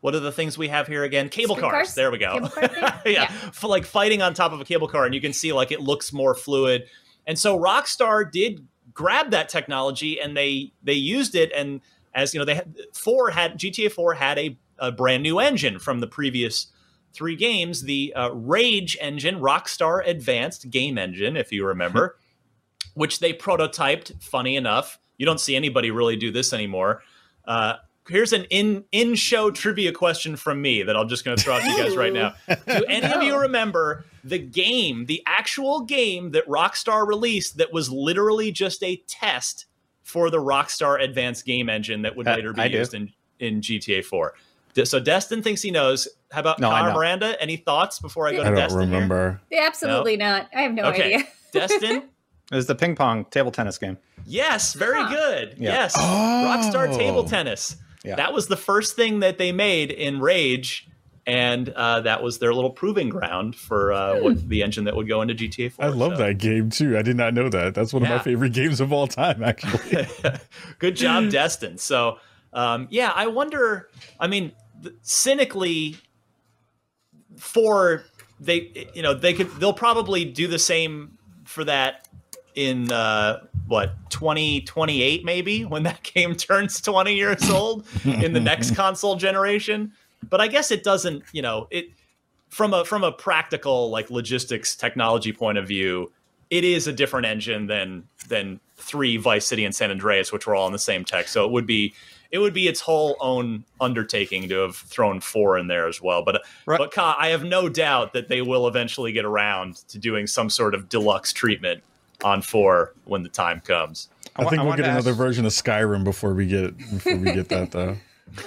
what are the things we have here again? Cable cars. cars? There we go. Car yeah, Yeah. For like fighting on top of a cable car, and you can see like it looks more fluid. And so Rockstar did grab that technology and they they used it. And as you know, they had four had GTA Four had a, a brand new engine from the previous three games, the uh, Rage engine, Rockstar Advanced Game Engine, if you remember, which they prototyped. Funny enough, you don't see anybody really do this anymore. Uh, here's an in in show trivia question from me that I'm just going to throw out to you guys right now. Do any of you remember the game, the actual game that Rockstar released that was literally just a test for the Rockstar Advanced Game Engine that would Uh, later be I do. used in in GTA 4? D- So Destin thinks he knows. How about No, Connor. Miranda? Any thoughts before I go to I don't Destin? here? remember. Absolutely not. I have no Okay. idea. Destin? It was the ping pong table tennis game. Yes, very Huh. good. Yeah. Yes. Oh. Rockstar Table Tennis. Yeah. That was the first thing that they made in Rage, and uh, that was their little proving ground for uh, what the engine that would go into GTA 4. I love So, that game too. I did not know that. That's one of my favorite games of all time, actually. Good job, Destin. So, um, yeah, I wonder. I mean, th- cynically, for they, you know, they could, they'll probably do the same for that in uh, what 2028 maybe when that game turns 20 years old in the next console generation. But I guess it doesn't. You know, it from a from a practical like logistics technology point of view, it is a different engine than than three Vice City and San Andreas, which were all in the same tech. So it would be it would be its whole own undertaking to have thrown four in there as well. But Right. but Ka, I have no doubt that they will eventually get around to doing some sort of deluxe treatment on four when the time comes. I wa- think we'll get another ask- version of Skyrim before we get before we get that though.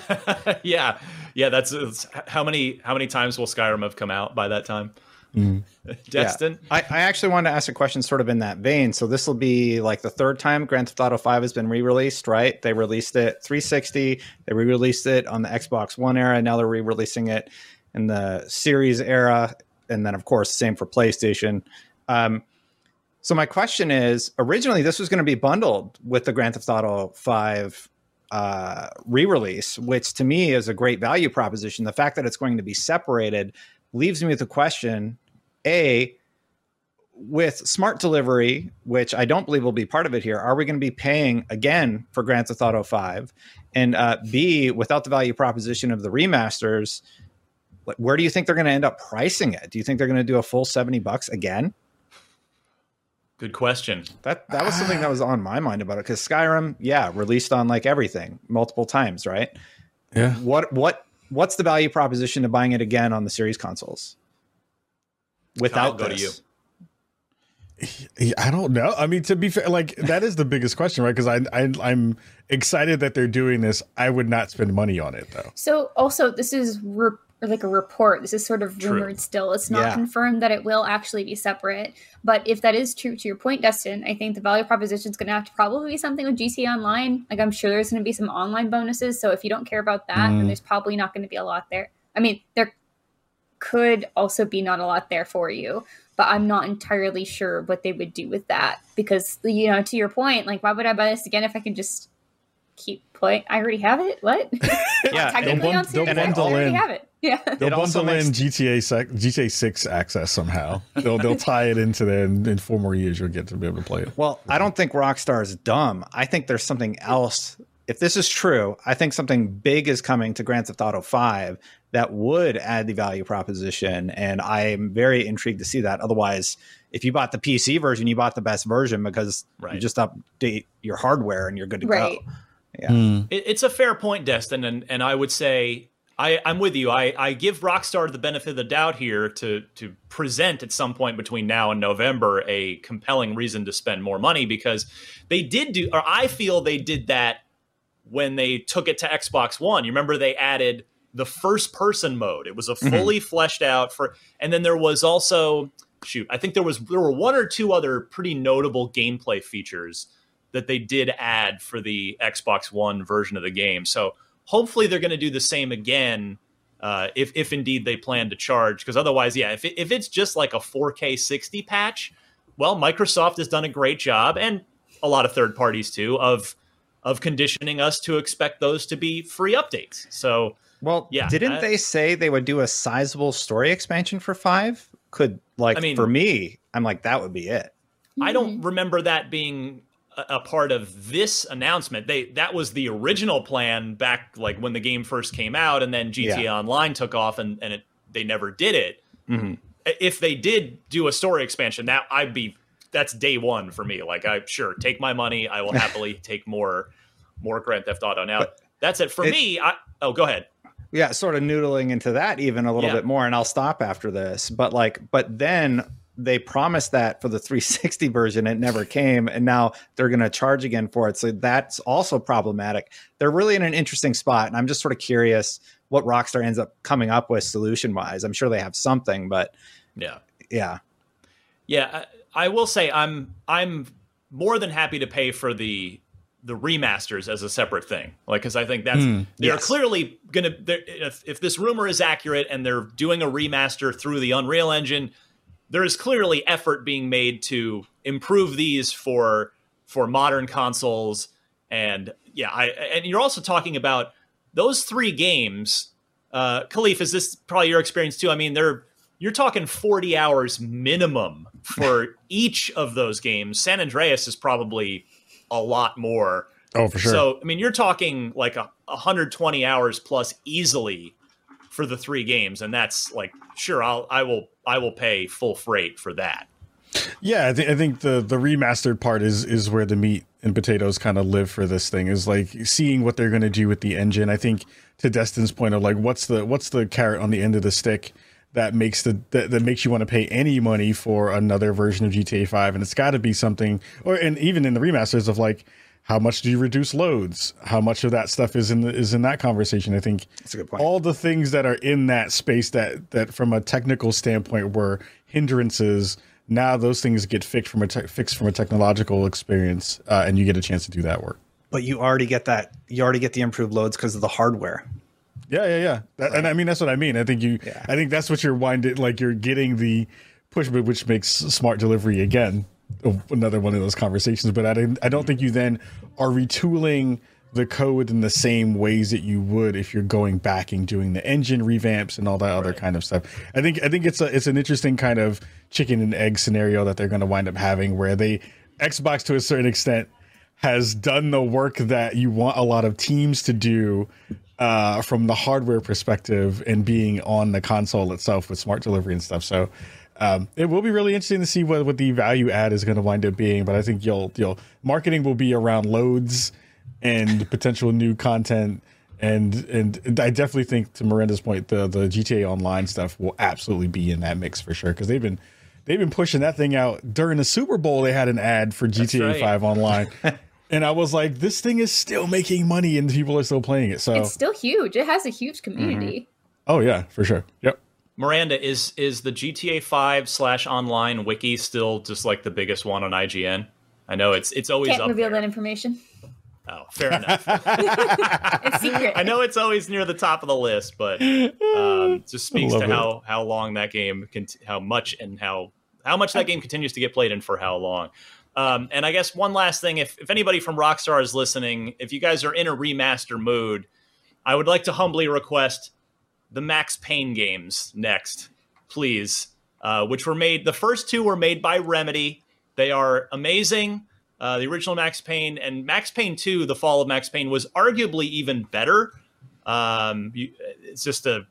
yeah, yeah. That's it's, how many how many times will Skyrim have come out by that time? Destin, I, I actually wanted to ask a question sort of in that vein. So this will be like the third time Grand Theft Auto 5 has been re-released, right? They released it 360, they re-released it on the Xbox One era, now they're re-releasing it in the Series era, and then of course same for PlayStation. Um, so my question is, originally this was going to be bundled with the Grand Theft Auto 5 uh, re-release, which to me is a great value proposition. The fact that it's going to be separated leaves me with the question: A, with smart delivery, which I don't believe will be part of it here, are we going to be paying again for Grand Theft Auto 5? And uh, B, without the value proposition of the remasters, where do you think they're going to end up pricing it? Do you think they're going to do a full 70 bucks again? good question. That that was something that was on my mind about it because Skyrim, yeah, released on like everything multiple times, right? Yeah. What what what's the value proposition to buying it again on the series consoles? Without Kyle, go to this? I don't know. I mean, to be fair, like that is the biggest question, right? Because I, I I'm excited that they're doing this. I would not spend money on it though. So also, this is re- like a report. This is sort of True. rumored still. It's not Yeah. confirmed that it will actually be separate. But if that is true to your point, Destin, I think the value proposition is going to have to probably be something with GTA Online. Like I'm sure there's going to be some online bonuses. So if you don't care about that, then Mm. there's probably not going to be a lot there. I mean, there could also be not a lot there for you. But I'm not entirely sure what they would do with that because, you know, to your point, like, why would I buy this again if I can just keep playing? I already have it. What? Yeah, technically they'll on bun- they'll Series X, I bundle already in- have it. Yeah. They'll It also bundle in GTA sec- GTA Six access somehow. They'll they'll tie it into there, and in four more years you'll get to be able to play it. Well, I don't think Rockstar is dumb. I think there's something else. If this is true, I think something big is coming to Grand Theft Auto 5 that would add the value proposition. And I'm very intrigued to see that. Otherwise, if you bought the PC version, you bought the best version because you just update your hardware and you're good to Right. go. Yeah. Hmm. It, it's a fair point, Destin, and and I would say I, I'm with you. I, I give Rockstar the benefit of the doubt here to to present at some point between now and November a compelling reason to spend more money because they did do, or I feel they did that when they took it to Xbox One. You remember they added the first person mode. It was a mm-hmm. fully fleshed out for, and then there was also shoot. I think there was there were one or two other pretty notable gameplay features that they did add for the Xbox One version of the game. So hopefully they're going to do the same again uh, if if indeed they plan to charge. Because otherwise, yeah, if it, if it's just like a 4K 60 patch, well, Microsoft has done a great job, and a lot of third parties too, of of conditioning us to expect those to be free updates. So, well, yeah, didn't I- they say they would do a sizable story expansion for five? Could like I mean- for me, I'm like that would be it. I don't remember that being a, part of this announcement. They that was the original plan back like when the game first came out, and then GTA Yeah. Online took off, and and it, they never did it. Mhm. If they did do a story expansion, that I'd be that's day one for me. Like I sure take my money, I will happily take more more Grand Theft Auto. Now But that's it for it- me. I, oh, go ahead. yeah sort of noodling into that even a little Yeah. bit more and i'll stop after this but like but then they promised that for the 360 version it never came and now they're going to charge again for it so that's also problematic they're really in an interesting spot and i'm just sort of curious what rockstar ends up coming up with solution wise i'm sure they have something but Yeah. yeah Yeah, I, I will say I'm I'm more than happy to pay for the the remasters as a separate thing. Like because I think that's Hmm, they're yes. clearly gonna they're, if if this rumor is accurate and they're doing a remaster through the Unreal Engine, there is clearly effort being made to improve these for for modern consoles and yeah, I and you're also talking about those three games. Uh, Kahlief, is this probably your experience too? I mean, they're you're talking 40 hours minimum for each of those games. San Andreas is probably a lot more. Oh, for sure. So, I mean, you're talking like a 120 hours plus easily for the three games, and that's like, sure, I'll, I will, I will pay full freight for that. Yeah, I, th- I think the the remastered part is is where the meat and potatoes kind of live for this thing. Is like seeing what they're going to do with the engine. I think to Destin's point of like what's the what's the carrot on the end of the stick that makes the that, that makes you want to pay any money for another version of GTA Five, and it's got to be something. Or and even in the remasters of like. How much do you reduce loads? How much of that stuff is in the, is in that conversation? I think That's a good point. all the things that are in that space that that from a technical standpoint were hindrances now those things get fixed from a te- fixed from a technological experience uh, and you get a chance to do that work but you already get that you already get the improved loads because of the hardware yeah yeah yeah That- and i mean that's what i mean i think you Yeah. i think that's what you're winding like you're getting the push which makes smart delivery again another one of those conversations but i, didn't- I don't think you then are retooling the code in the same ways that you would if you're going back and doing the engine revamps and all that other kind of stuff. I think I think it's a it's an interesting kind of chicken and egg scenario that they're going to wind up having where they Xbox to a certain extent has done the work that you want a lot of teams to do uh, from the hardware perspective and being on the console itself with smart delivery and stuff. So um, it will be really interesting to see what, what the value add is going to wind up being. But I think you'll you'll marketing will be around loads and potential new content. And and I definitely think to Miranda's point, the the GTA Online stuff will absolutely be in that mix for sure because they've been they've been pushing that thing out during the Super Bowl. They had an ad for GTA right. Five Online, and I was like, this thing is still making money and people are still playing it. So It's still huge. It has a huge community. oh yeah, for sure. Yep. Miranda, is is the GTA Five slash online wiki still just like the biggest one on IGN? I know it's it's always Can't up reveal there. that information. Oh, fair enough. It's secret. I know it's always near the top of the list, but um, just speaks to it. how how long that game, cont- how much and how how much that game continues to get played and for how long. Um, and I guess one last thing, if if anybody from Rockstar is listening, if you guys are in a remaster mood, I would like to humbly request the Max Payne games next, please. Uh, which were made. The first two were made by Remedy. They are amazing. Uh, the original Max Payne and Max Payne 2, The Fall of Max Payne, was arguably even better. Um, you, it's just a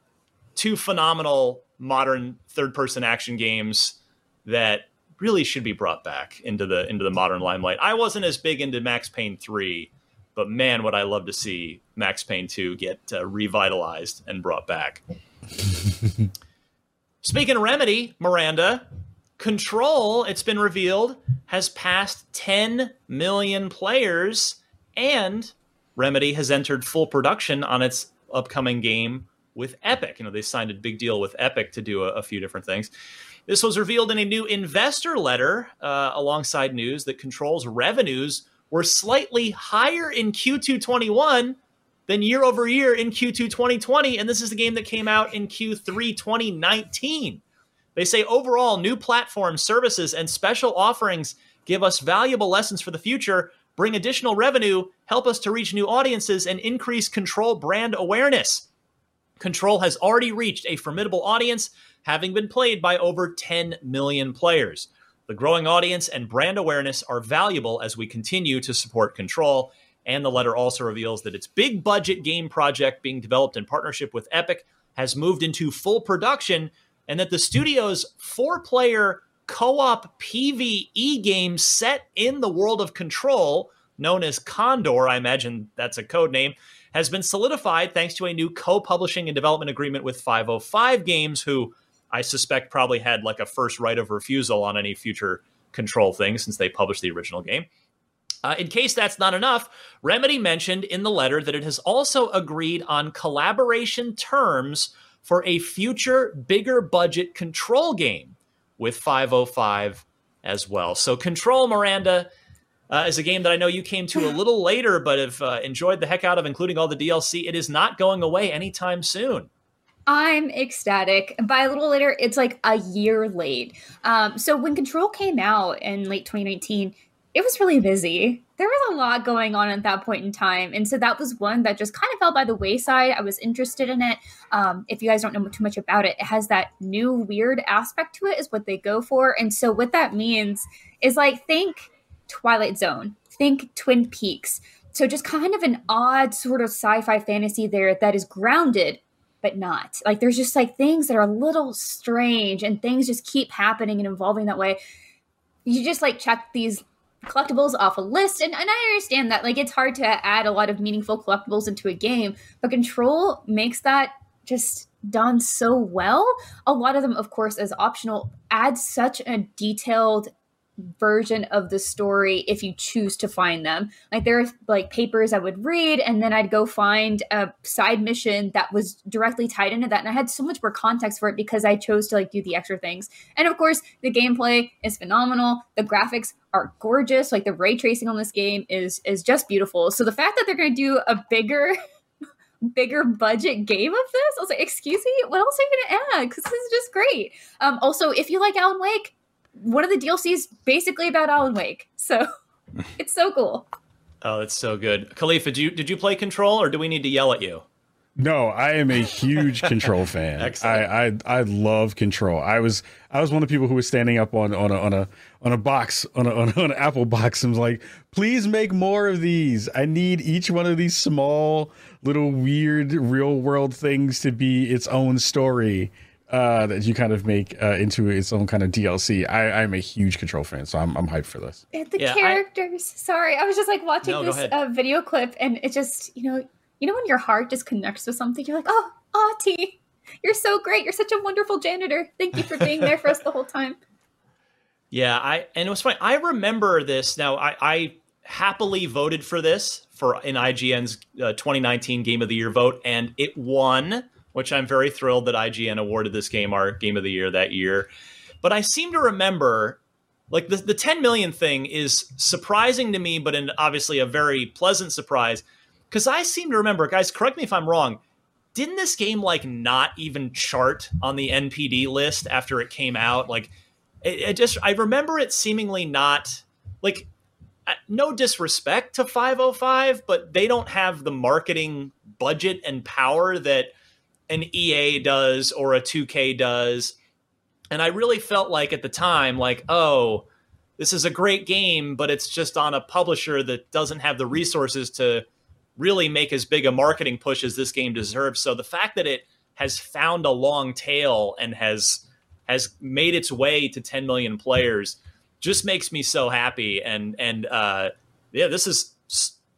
two phenomenal modern third-person action games that really should be brought back into the into the modern limelight. I wasn't as big into Max Payne 3, but man, would I love to see Max Payne 2 get uh, revitalized and brought back. Speaking of Remedy, Miranda, Control, it's been revealed, has passed 10 million players, and Remedy has entered full production on its upcoming game with Epic. You know, they signed a big deal with Epic to do a, a few different things. This was revealed in a new investor letter uh, alongside news that Control's revenues were slightly higher in Q2 21 than year over year in Q2 2020. And this is the game that came out in Q3 2019. They say overall, new platforms, services, and special offerings give us valuable lessons for the future, bring additional revenue, help us to reach new audiences, and increase Control brand awareness. Control has already reached a formidable audience, having been played by over 10 million players. The growing audience and brand awareness are valuable as we continue to support Control. And the letter also reveals that its big budget game project being developed in partnership with Epic has moved into full production, and that the studio's four player co op PvE game set in the world of Control, known as Condor, I imagine that's a code name, has been solidified thanks to a new co publishing and development agreement with 505 Games, who I suspect probably had like a first right of refusal on any future Control thing since they published the original game. Uh, in case that's not enough, Remedy mentioned in the letter that it has also agreed on collaboration terms for a future bigger budget Control game with 505 as well. So, Control Miranda uh, is a game that I know you came to a little later, but have uh, enjoyed the heck out of, including all the DLC. It is not going away anytime soon. I'm ecstatic. By a little later, it's like a year late. Um, so when Control came out in late 2019, it was really busy. There was a lot going on at that point in time. And so that was one that just kind of fell by the wayside. I was interested in it. Um, if you guys don't know too much about it, it has that new weird aspect to it, is what they go for. And so what that means is like, think Twilight Zone, think Twin Peaks. So just kind of an odd sort of sci fi fantasy there that is grounded but not. Like there's just like things that are a little strange and things just keep happening and evolving that way. You just like check these collectibles off a list and, and I understand that like it's hard to add a lot of meaningful collectibles into a game, but control makes that just done so well. A lot of them, of course, as optional, add such a detailed version of the story if you choose to find them. Like there are like papers I would read and then I'd go find a side mission that was directly tied into that and I had so much more context for it because I chose to like do the extra things. And of course, the gameplay is phenomenal. The graphics are gorgeous. Like the ray tracing on this game is is just beautiful. So the fact that they're going to do a bigger bigger budget game of this. I was like, excuse me, what else are you gonna add? Because this is just great. Um, also, if you like Alan Wake, one of the DLCs basically about Alan Wake. So it's so cool. Oh, that's so good. Khalifa, did you did you play Control or do we need to yell at you? No, I am a huge Control fan. Excellent. I, I I love Control. I was I was one of the people who was standing up on on a on a on a box on a on, a, on an Apple box and was like, please make more of these. I need each one of these small little weird real world things to be its own story uh, that you kind of make uh, into its own kind of DLC. I, I'm a huge Control fan, so I'm, I'm hyped for this. And the Yeah, I- characters. Sorry, I was just like watching No, this uh, video clip, and it just you know you know when your heart just connects with something, you're like, oh, Ahti, you're so great. You're such a wonderful janitor. Thank you for being there for us the whole time. Yeah, I and it was funny. I remember this. Now, I, I happily voted for this for in IGN's uh, 2019 Game of the Year vote, and it won, which I'm very thrilled that IGN awarded this game our Game of the Year that year. But I seem to remember, like the the 10 million thing is surprising to me, but in obviously a very pleasant surprise, because I seem to remember, guys. Correct me if I'm wrong. Didn't this game like not even chart on the NPD list after it came out? Like it, it just I remember it seemingly not like uh, no disrespect to 505 but they don't have the marketing budget and power that an EA does or a 2K does. And I really felt like at the time like oh this is a great game but it's just on a publisher that doesn't have the resources to really make as big a marketing push as this game deserves. So the fact that it has found a long tail and has has made its way to 10 million players just makes me so happy. And and uh yeah this is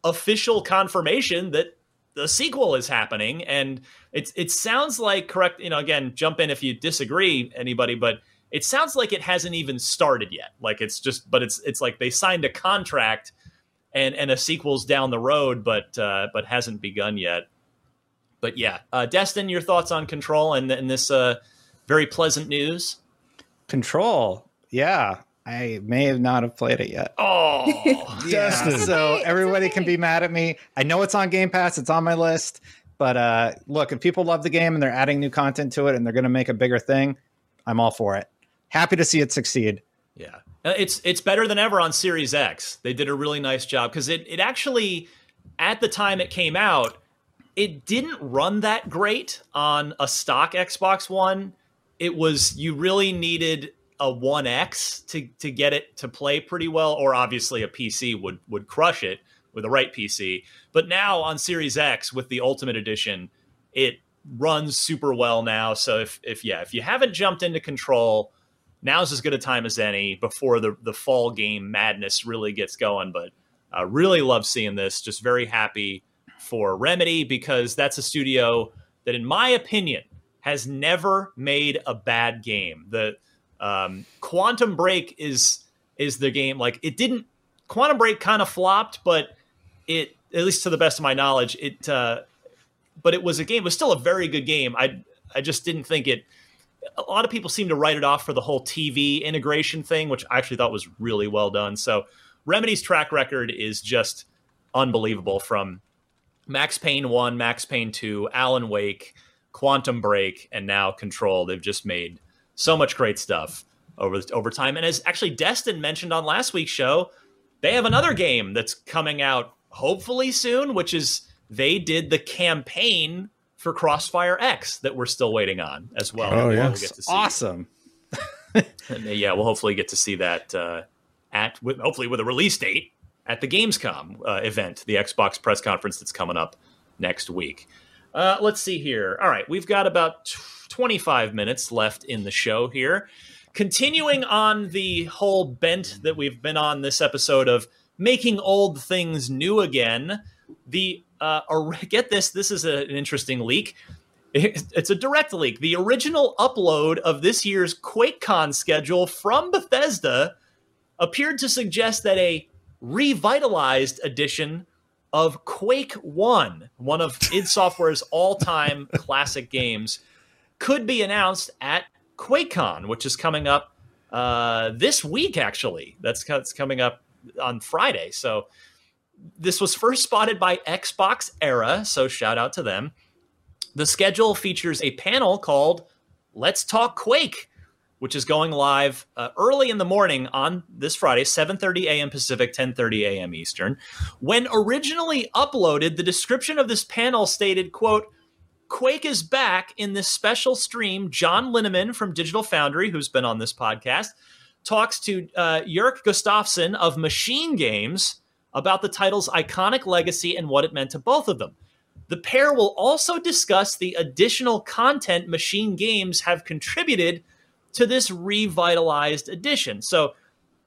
official confirmation that the sequel is happening and it it sounds like correct you know again jump in if you disagree anybody but it sounds like it hasn't even started yet like it's just but it's it's like they signed a contract and and a sequel's down the road but uh but hasn't begun yet but yeah uh destin your thoughts on control and, and this uh very pleasant news Control. Yeah. I may have not have played it yet. Oh, Yeah, Destin. so okay, it's everybody can be mad at me. I know it's on Game Pass. It's on my list. But uh, look, if people love the game and they're adding new content to it and they're going to make a bigger thing, I'm all for it. Happy to see it succeed. Yeah, Uh, it's it's better than ever on Series X. They did a really nice job because it it actually at the time it came out, it didn't run that great on a stock Xbox One. It was you really needed a One X to to get it to play pretty well, or obviously a PC would would crush it with the right PC. But now on Series X with the Ultimate Edition, it runs super well now. So if if yeah, if you haven't jumped into Control now's as good a time as any before the the fall game madness really gets going. But I really love seeing this. Just very happy for Remedy because that's a studio that, in my opinion, has never made a bad game. The um, Quantum Break is is the game like it didn't. Quantum Break kind of flopped, but it at least to the best of my knowledge, it. Uh, but it was a game. It was still a very good game. I I just didn't think it a lot of people seem to write it off for the whole TV integration thing, which I actually thought was really well done. So Remedy's track record is just unbelievable from Max Payne 1, Max Payne 2, Alan Wake, Quantum Break, and now Control. They've just made so much great stuff over over time. And as actually Destin mentioned on last week's show, they have another game that's coming out hopefully soon, which is they did the campaign for Crossfire X that we're still waiting on as well. Oh, We'll get to see. Awesome. And, yeah, we'll hopefully get to see that uh, at with, hopefully with a release date at the Gamescom uh, event, the Xbox press conference that's coming up next week. Uh, let's see here. All right, we've got about t- 25 minutes left in the show here. Continuing on the whole bent that we've been on this episode of making old things new again, the uh, get this, this is an interesting leak. It's a direct leak. The original upload of this year's QuakeCon schedule from Bethesda appeared to suggest that a revitalized edition of Quake 1, one of id Software's all-time classic games, could be announced at QuakeCon, which is coming up uh, this week. Actually, that's, that's coming up on Friday. So this was first spotted by Xbox Era. So shout out to them. The schedule features a panel called "Let's Talk Quake," which is going live uh, early in the morning on this Friday, 7:30 a.m. Pacific, 10:30 a.m. Eastern. When originally uploaded, the description of this panel stated, "quote." Quake is back in this special stream. John Linneman from Digital Foundry, who's been on this podcast, talks to uh, Gustafsson of Machine Games about the title's iconic legacy and what it meant to both of them. The pair will also discuss the additional content Machine Games have contributed to this revitalized edition. So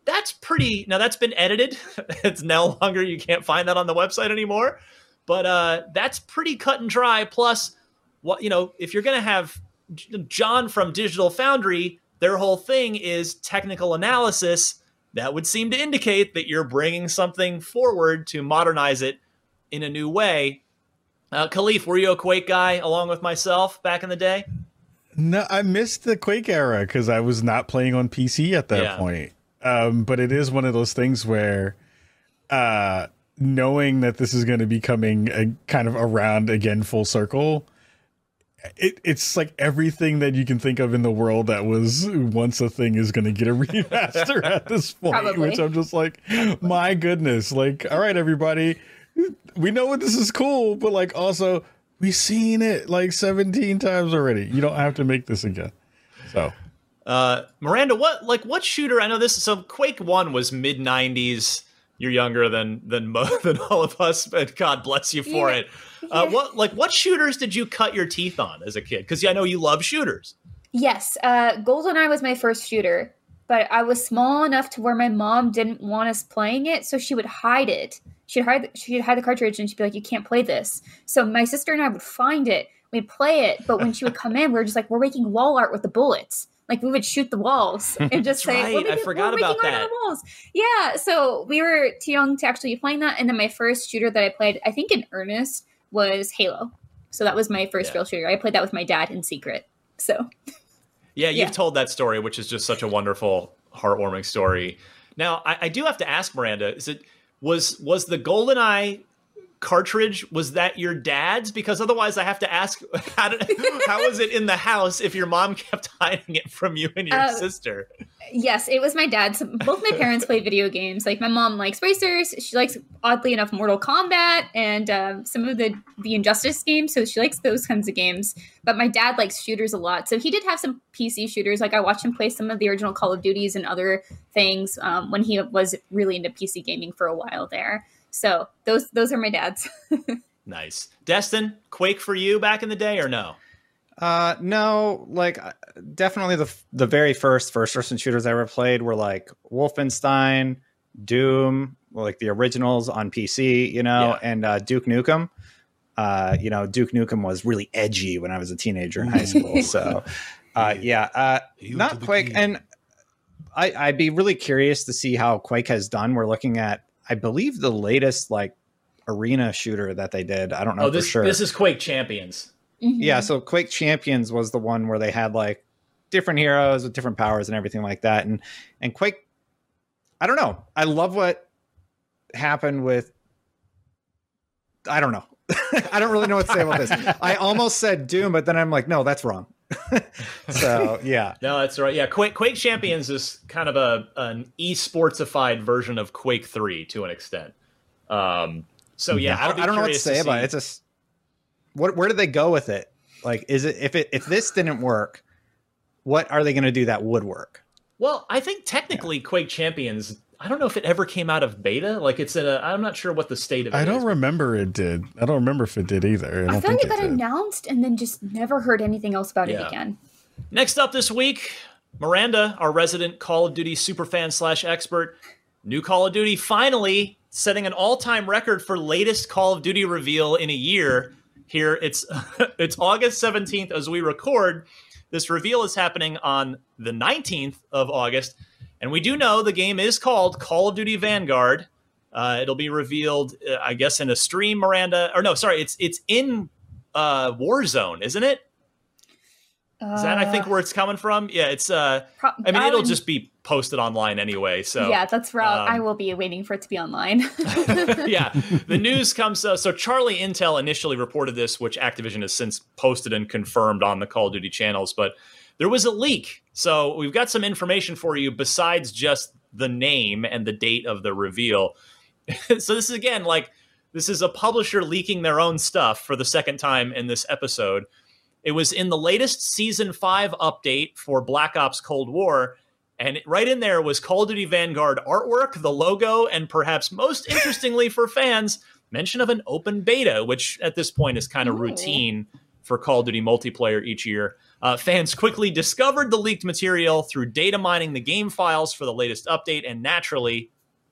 that's pretty. Now that's been edited. it's no longer you can't find that on the website anymore. But uh, that's pretty cut and dry. Plus, what you know, if you're going to have John from Digital Foundry, their whole thing is technical analysis. That would seem to indicate that you're bringing something forward to modernize it in a new way. Uh, Kahlief, were you a Quake guy along with myself back in the day? No, I missed the Quake era because I was not playing on PC at that Yeah. point. Um, but it is one of those things where, uh, knowing that this is going to be coming uh, kind of around again full circle, it, it's like everything that you can think of in the world that was once a thing is going to get a remaster at this point. Probably. Which I'm just like, my goodness! Like, all right, everybody, we know what this is cool, but like also we've seen it like 17 times already. You don't have to make this again. So Uh, Miranda, what like what shooter? I know this. So Quake One was mid '90s. You're younger than than than all of us, but God bless you for Yeah. it. Uh, what like what shooters did you cut your teeth on as a kid? Because I know you love shooters. Yes, uh, GoldenEye was my first shooter, but I was small enough to where my mom didn't want us playing it, so she would hide it. She'd hide, she'd hide the cartridge, and she'd be like, "You can't play this." So my sister and I would find it, we'd play it, but when she would come in, we were just like, "We're making wall art with the bullets." Like we would shoot the walls and just say, right. "We're I making- forgot about making that. the walls." Yeah, so we were too young to actually be playing that, and then my first shooter that I played, I think in earnest, was Halo. So that was my first Yeah. real shooter. I played that with my dad in secret. So Yeah, you've Yeah. told that story, which is just such a wonderful, heartwarming story. Now, I, I do have to ask Miranda: Is it was was the GoldenEye cartridge was that your dad's? Because otherwise i have to ask how, did, how was it in the house if your mom kept hiding it from you and your uh, sister? yes it was my dad's. Both my parents play video games. Like my mom likes racers. She likes oddly enough mortal kombat and um, some of the the injustice games. So she likes those kinds of games. But my dad likes shooters a lot. So he did have some pc shooters. Like i watched him play some of the original call of duties and other things um, when he was really into pc gaming for a while there so those those are my dads. nice. Destin, Quake for you back in the day or no? Uh, no, like uh, definitely the the very first first person shooters I ever played were like Wolfenstein, Doom, like the originals on PC, you know, yeah. and uh, Duke Nukem. Uh, you know, Duke Nukem was really edgy when I was a teenager in high school. So, uh, yeah, uh, not Quake. And I, I'd be really curious to see how Quake has done. We're looking at I believe the latest like arena shooter that they did. I don't know oh, this, for sure. This is Quake Champions. Mm-hmm. Yeah, so Quake Champions was the one where they had like different heroes with different powers and everything like that. And and Quake, I don't know. I love what happened with. I don't know. I don't really know what to say about this. I almost said Doom, but then I'm like, no, that's wrong. so yeah, no, that's right. Yeah, Quake Quake Champions is kind of a an esportsified version of Quake Three to an extent. Um, so yeah, I, I don't know what to say to about it. It's a what? Where did they go with it? Like, is it if it if this didn't work, what are they going to do that would work? Well, I think technically yeah. Quake Champions I don't know if it ever came out of beta. Like it's in a. I'm not sure what the state of. it I don't is. remember it did. I don't remember if it did either. I, I feel like it got announced and then just never heard anything else about yeah. it again. Next up this week, Miranda, our resident Call of Duty superfan slash expert, new Call of Duty finally setting an all-time record for latest Call of Duty reveal in a year. Here it's it's August 17th as we record. This reveal is happening on the 19th of August. And we do know the game is called Call of Duty Vanguard. Uh, it'll be revealed, uh, I guess, in a stream, Miranda. Or no, sorry, it's it's in uh, Warzone, isn't it? Is that I think where it's coming from? Yeah, it's. uh pro- I mean, it'll just be posted online anyway. So yeah, that's right. Um, I will be waiting for it to be online. yeah, the news comes. Uh, so Charlie Intel initially reported this, which Activision has since posted and confirmed on the Call of Duty channels. But there was a leak. So we've got some information for you besides just the name and the date of the reveal. so this is again like this is a publisher leaking their own stuff for the second time in this episode. It was in the latest season 5 update for Black Ops Cold War and right in there was Call of Duty Vanguard artwork, the logo, and perhaps most interestingly for fans, mention of an open beta, which at this point is kind of routine for Call of Duty multiplayer each year. Uh, fans quickly discovered the leaked material through data mining the game files for the latest update, and naturally,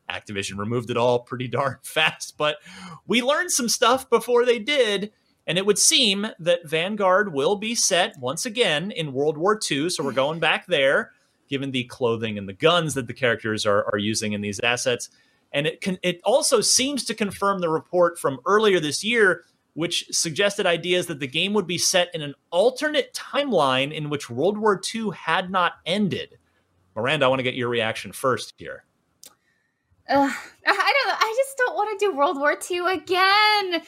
Activision removed it all pretty darn fast. But we learned some stuff before they did, and it would seem that Vanguard will be set once again in World War II. So we're going back there, given the clothing and the guns that the characters are, are using in these assets. And it can, it also seems to confirm the report from earlier this year which suggested ideas that the game would be set in an alternate timeline in which World War II had not ended. Miranda, I want to get your reaction first here. I don't. I just don't want to do World War II again.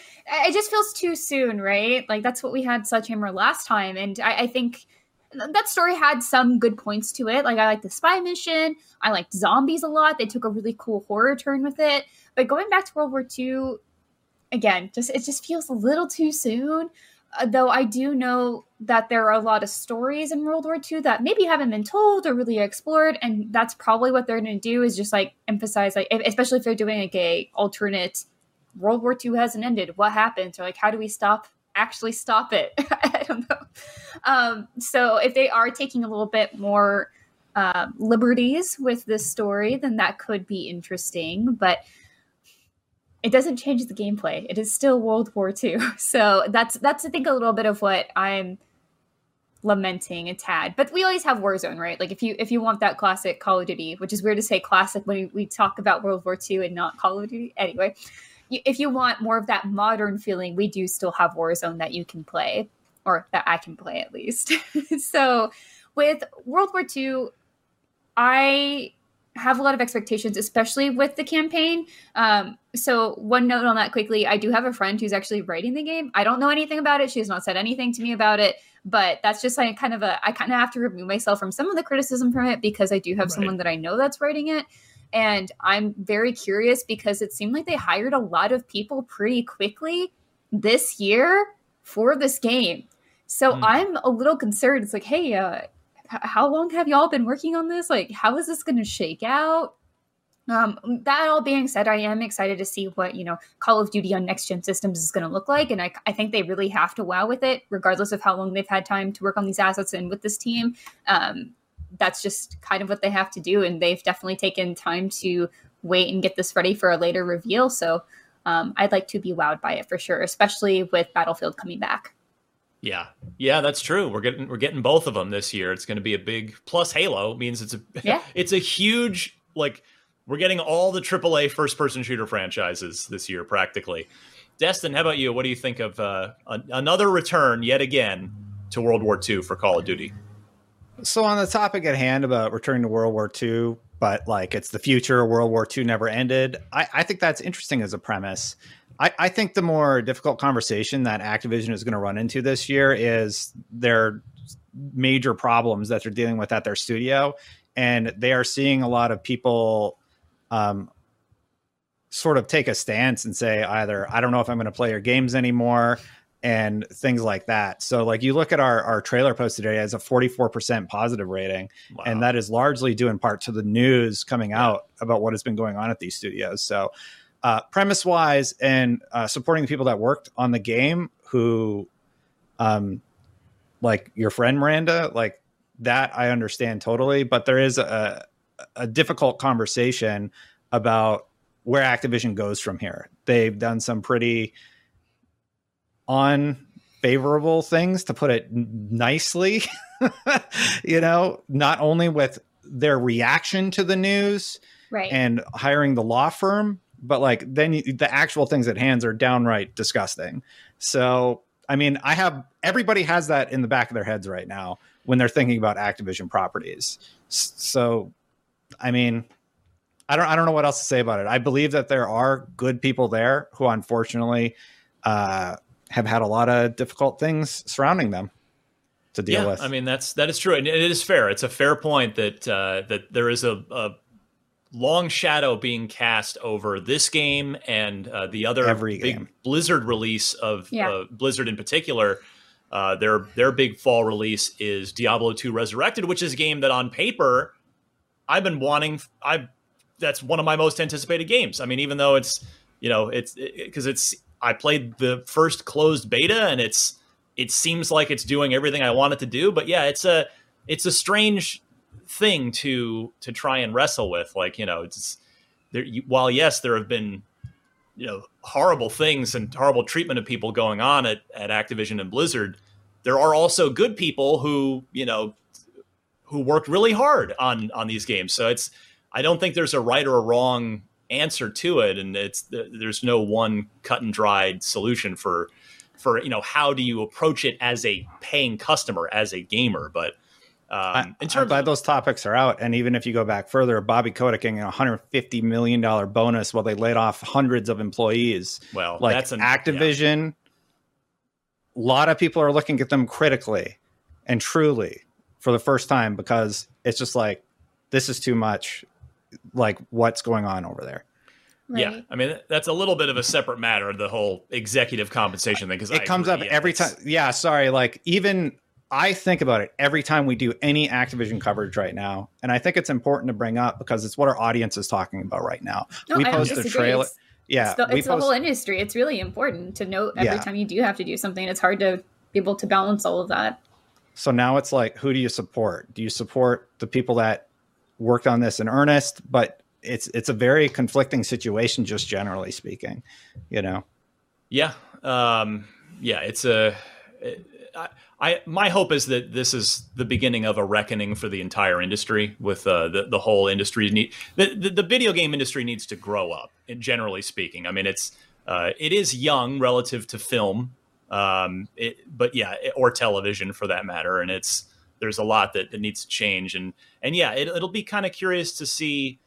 It just feels too soon, right? Like that's what we had such Sledgehammer last time, and I, I think that story had some good points to it. Like I like the spy mission. I liked zombies a lot. They took a really cool horror turn with it. But going back to World War II, again, just it just feels a little too soon. Uh, though I do know that there are a lot of stories in World War II that maybe haven't been told or really explored, and that's probably what they're going to do is just like emphasize, like especially if they're doing like a alternate World War II hasn't ended, what happens, or like how do we stop actually stop it? I don't know. Um, so if they are taking a little bit more uh, liberties with this story, then that could be interesting, but it doesn't change the gameplay. It is still World War II. So that's that's I think a little bit of what I'm lamenting a tad. But we always have Warzone, right? Like if you if you want that classic Call of Duty, which is weird to say classic when we, talk about World War II and not Call of Duty. Anyway, if you want more of that modern feeling, we do still have Warzone that you can play, or that I can play at least. so with World War II, I have a lot of expectations, especially with the campaign. Um, so, one note on that quickly I do have a friend who's actually writing the game. I don't know anything about it. She has not said anything to me about it, but that's just like kind of a, I kind of have to remove myself from some of the criticism from it because I do have right. someone that I know that's writing it. And I'm very curious because it seemed like they hired a lot of people pretty quickly this year for this game. So mm. I'm a little concerned. It's like, hey, uh, how long have y'all been working on this? Like, how is this going to shake out? Um, that all being said, I am excited to see what you know Call of Duty on next gen systems is going to look like, and I, I, think they really have to wow with it, regardless of how long they've had time to work on these assets and with this team. Um, that's just kind of what they have to do, and they've definitely taken time to wait and get this ready for a later reveal. So um, I'd like to be wowed by it for sure, especially with Battlefield coming back. Yeah, yeah, that's true. We're getting we're getting both of them this year. It's going to be a big plus. Halo means it's a yeah. it's a huge like we're getting all the AAA first person shooter franchises this year practically. Destin, how about you? What do you think of uh, a, another return yet again to World War II for Call of Duty? So on the topic at hand about returning to World War II, but like it's the future, World War II never ended. I, I think that's interesting as a premise. I, I think the more difficult conversation that Activision is going to run into this year is their major problems that they're dealing with at their studio. And they are seeing a lot of people um, sort of take a stance and say either, I don't know if I'm going to play your games anymore and things like that. So like you look at our, our trailer post today as a 44% positive rating. Wow. And that is largely due in part to the news coming out about what has been going on at these studios. So uh, premise wise and uh, supporting the people that worked on the game who um like your friend miranda like that i understand totally but there is a, a difficult conversation about where activision goes from here they've done some pretty unfavorable things to put it nicely you know not only with their reaction to the news right. and hiring the law firm but like then you, the actual things at hands are downright disgusting. So, I mean, I have everybody has that in the back of their heads right now when they're thinking about Activision properties. So, I mean, I don't I don't know what else to say about it. I believe that there are good people there who unfortunately uh, have had a lot of difficult things surrounding them to deal yeah, with. I mean that's that is true, and it is fair. It's a fair point that uh, that there is a, a long shadow being cast over this game and uh, the other Every big game. Blizzard release of yeah. uh, Blizzard in particular. Uh, their their big fall release is Diablo 2 Resurrected, which is a game that on paper I've been wanting. I that's one of my most anticipated games. I mean, even though it's you know it's because it, it's I played the first closed beta and it's it seems like it's doing everything I want it to do. But yeah, it's a it's a strange thing to to try and wrestle with. Like you know, it's there. You, While yes, there have been you know horrible things and horrible treatment of people going on at at Activision and Blizzard, there are also good people who you know who worked really hard on on these games. So it's I don't think there's a right or a wrong answer to it, and it's there's no one cut and dried solution for for you know how do you approach it as a paying customer as a gamer, but um, in terms I'm glad of, those topics are out. And even if you go back further, Bobby Kotick getting a $150 million bonus while they laid off hundreds of employees. Well, like that's an, Activision, yeah. a lot of people are looking at them critically and truly for the first time because it's just like, this is too much. Like, what's going on over there? Right. Yeah, I mean that's a little bit of a separate matter, the whole executive compensation thing. Because it I comes agree, up yeah, every time. Yeah, sorry. Like even I think about it every time we do any Activision coverage right now, and I think it's important to bring up because it's what our audience is talking about right now. No, we I post a trailer. It's, yeah, it's, the, it's post, the, whole industry. It's really important to note every Yeah. time you do have to do something. It's hard to be able to balance all of that. So now it's like, who do you support? Do you support the people that worked on this in earnest? But it's it's a very conflicting situation, just generally speaking. You know, Yeah, um, yeah, it's a. I, I my hope is that this is the beginning of a reckoning for the entire industry. With uh, the the whole industry need the, the the video game industry needs to grow up. Generally speaking, I mean it's uh, it is young relative to film, um, it, but yeah, or television for that matter, and it's there's a lot that, that needs to change. And and yeah, it, it'll be kind of curious to see.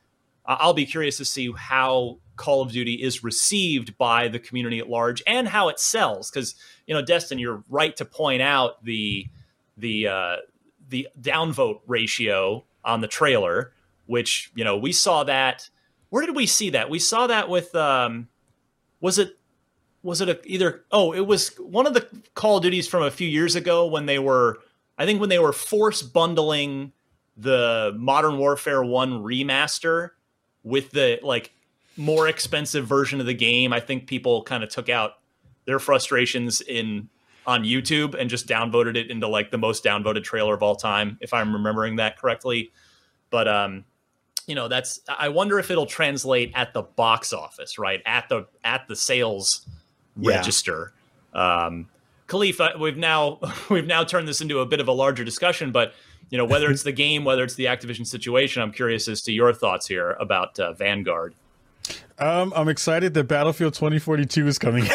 I'll be curious to see how Call of Duty is received by the community at large and how it sells. Because you know, Destin, you're right to point out the the uh, the downvote ratio on the trailer, which you know we saw that. Where did we see that? We saw that with um, was it was it a, either oh it was one of the Call of Duties from a few years ago when they were I think when they were force bundling the Modern Warfare 1 remaster with the like more expensive version of the game, I think people kind of took out their frustrations in on YouTube and just downvoted it into like the most downvoted trailer of all time, if I'm remembering that correctly. But um, you know, that's I wonder if it'll translate at the box office, right? At the at the sales Yeah. register. Um Khalifa, we've now we've now turned this into a bit of a larger discussion, but you know whether it's the game, whether it's the Activision situation, I'm curious as to your thoughts here about uh, Vanguard. Um, I'm excited that Battlefield 2042 is coming.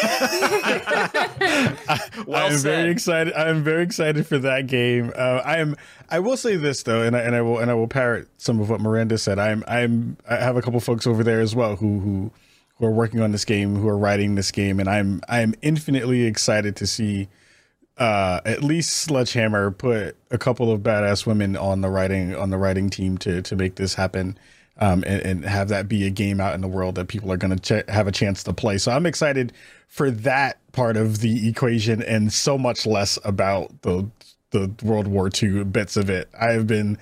Well I'm very excited. I'm very excited for that game. Uh, I am. I will say this though, and I, and I will and I will parrot some of what Miranda said. I'm. I'm. I have a couple folks over there as well who who who are working on this game, who are writing this game, and I'm. I'm infinitely excited to see. Uh, at least Sledgehammer put a couple of badass women on the writing on the writing team to to make this happen, um, and, and have that be a game out in the world that people are going to ch- have a chance to play. So I'm excited for that part of the equation, and so much less about the the World War II bits of it. I have been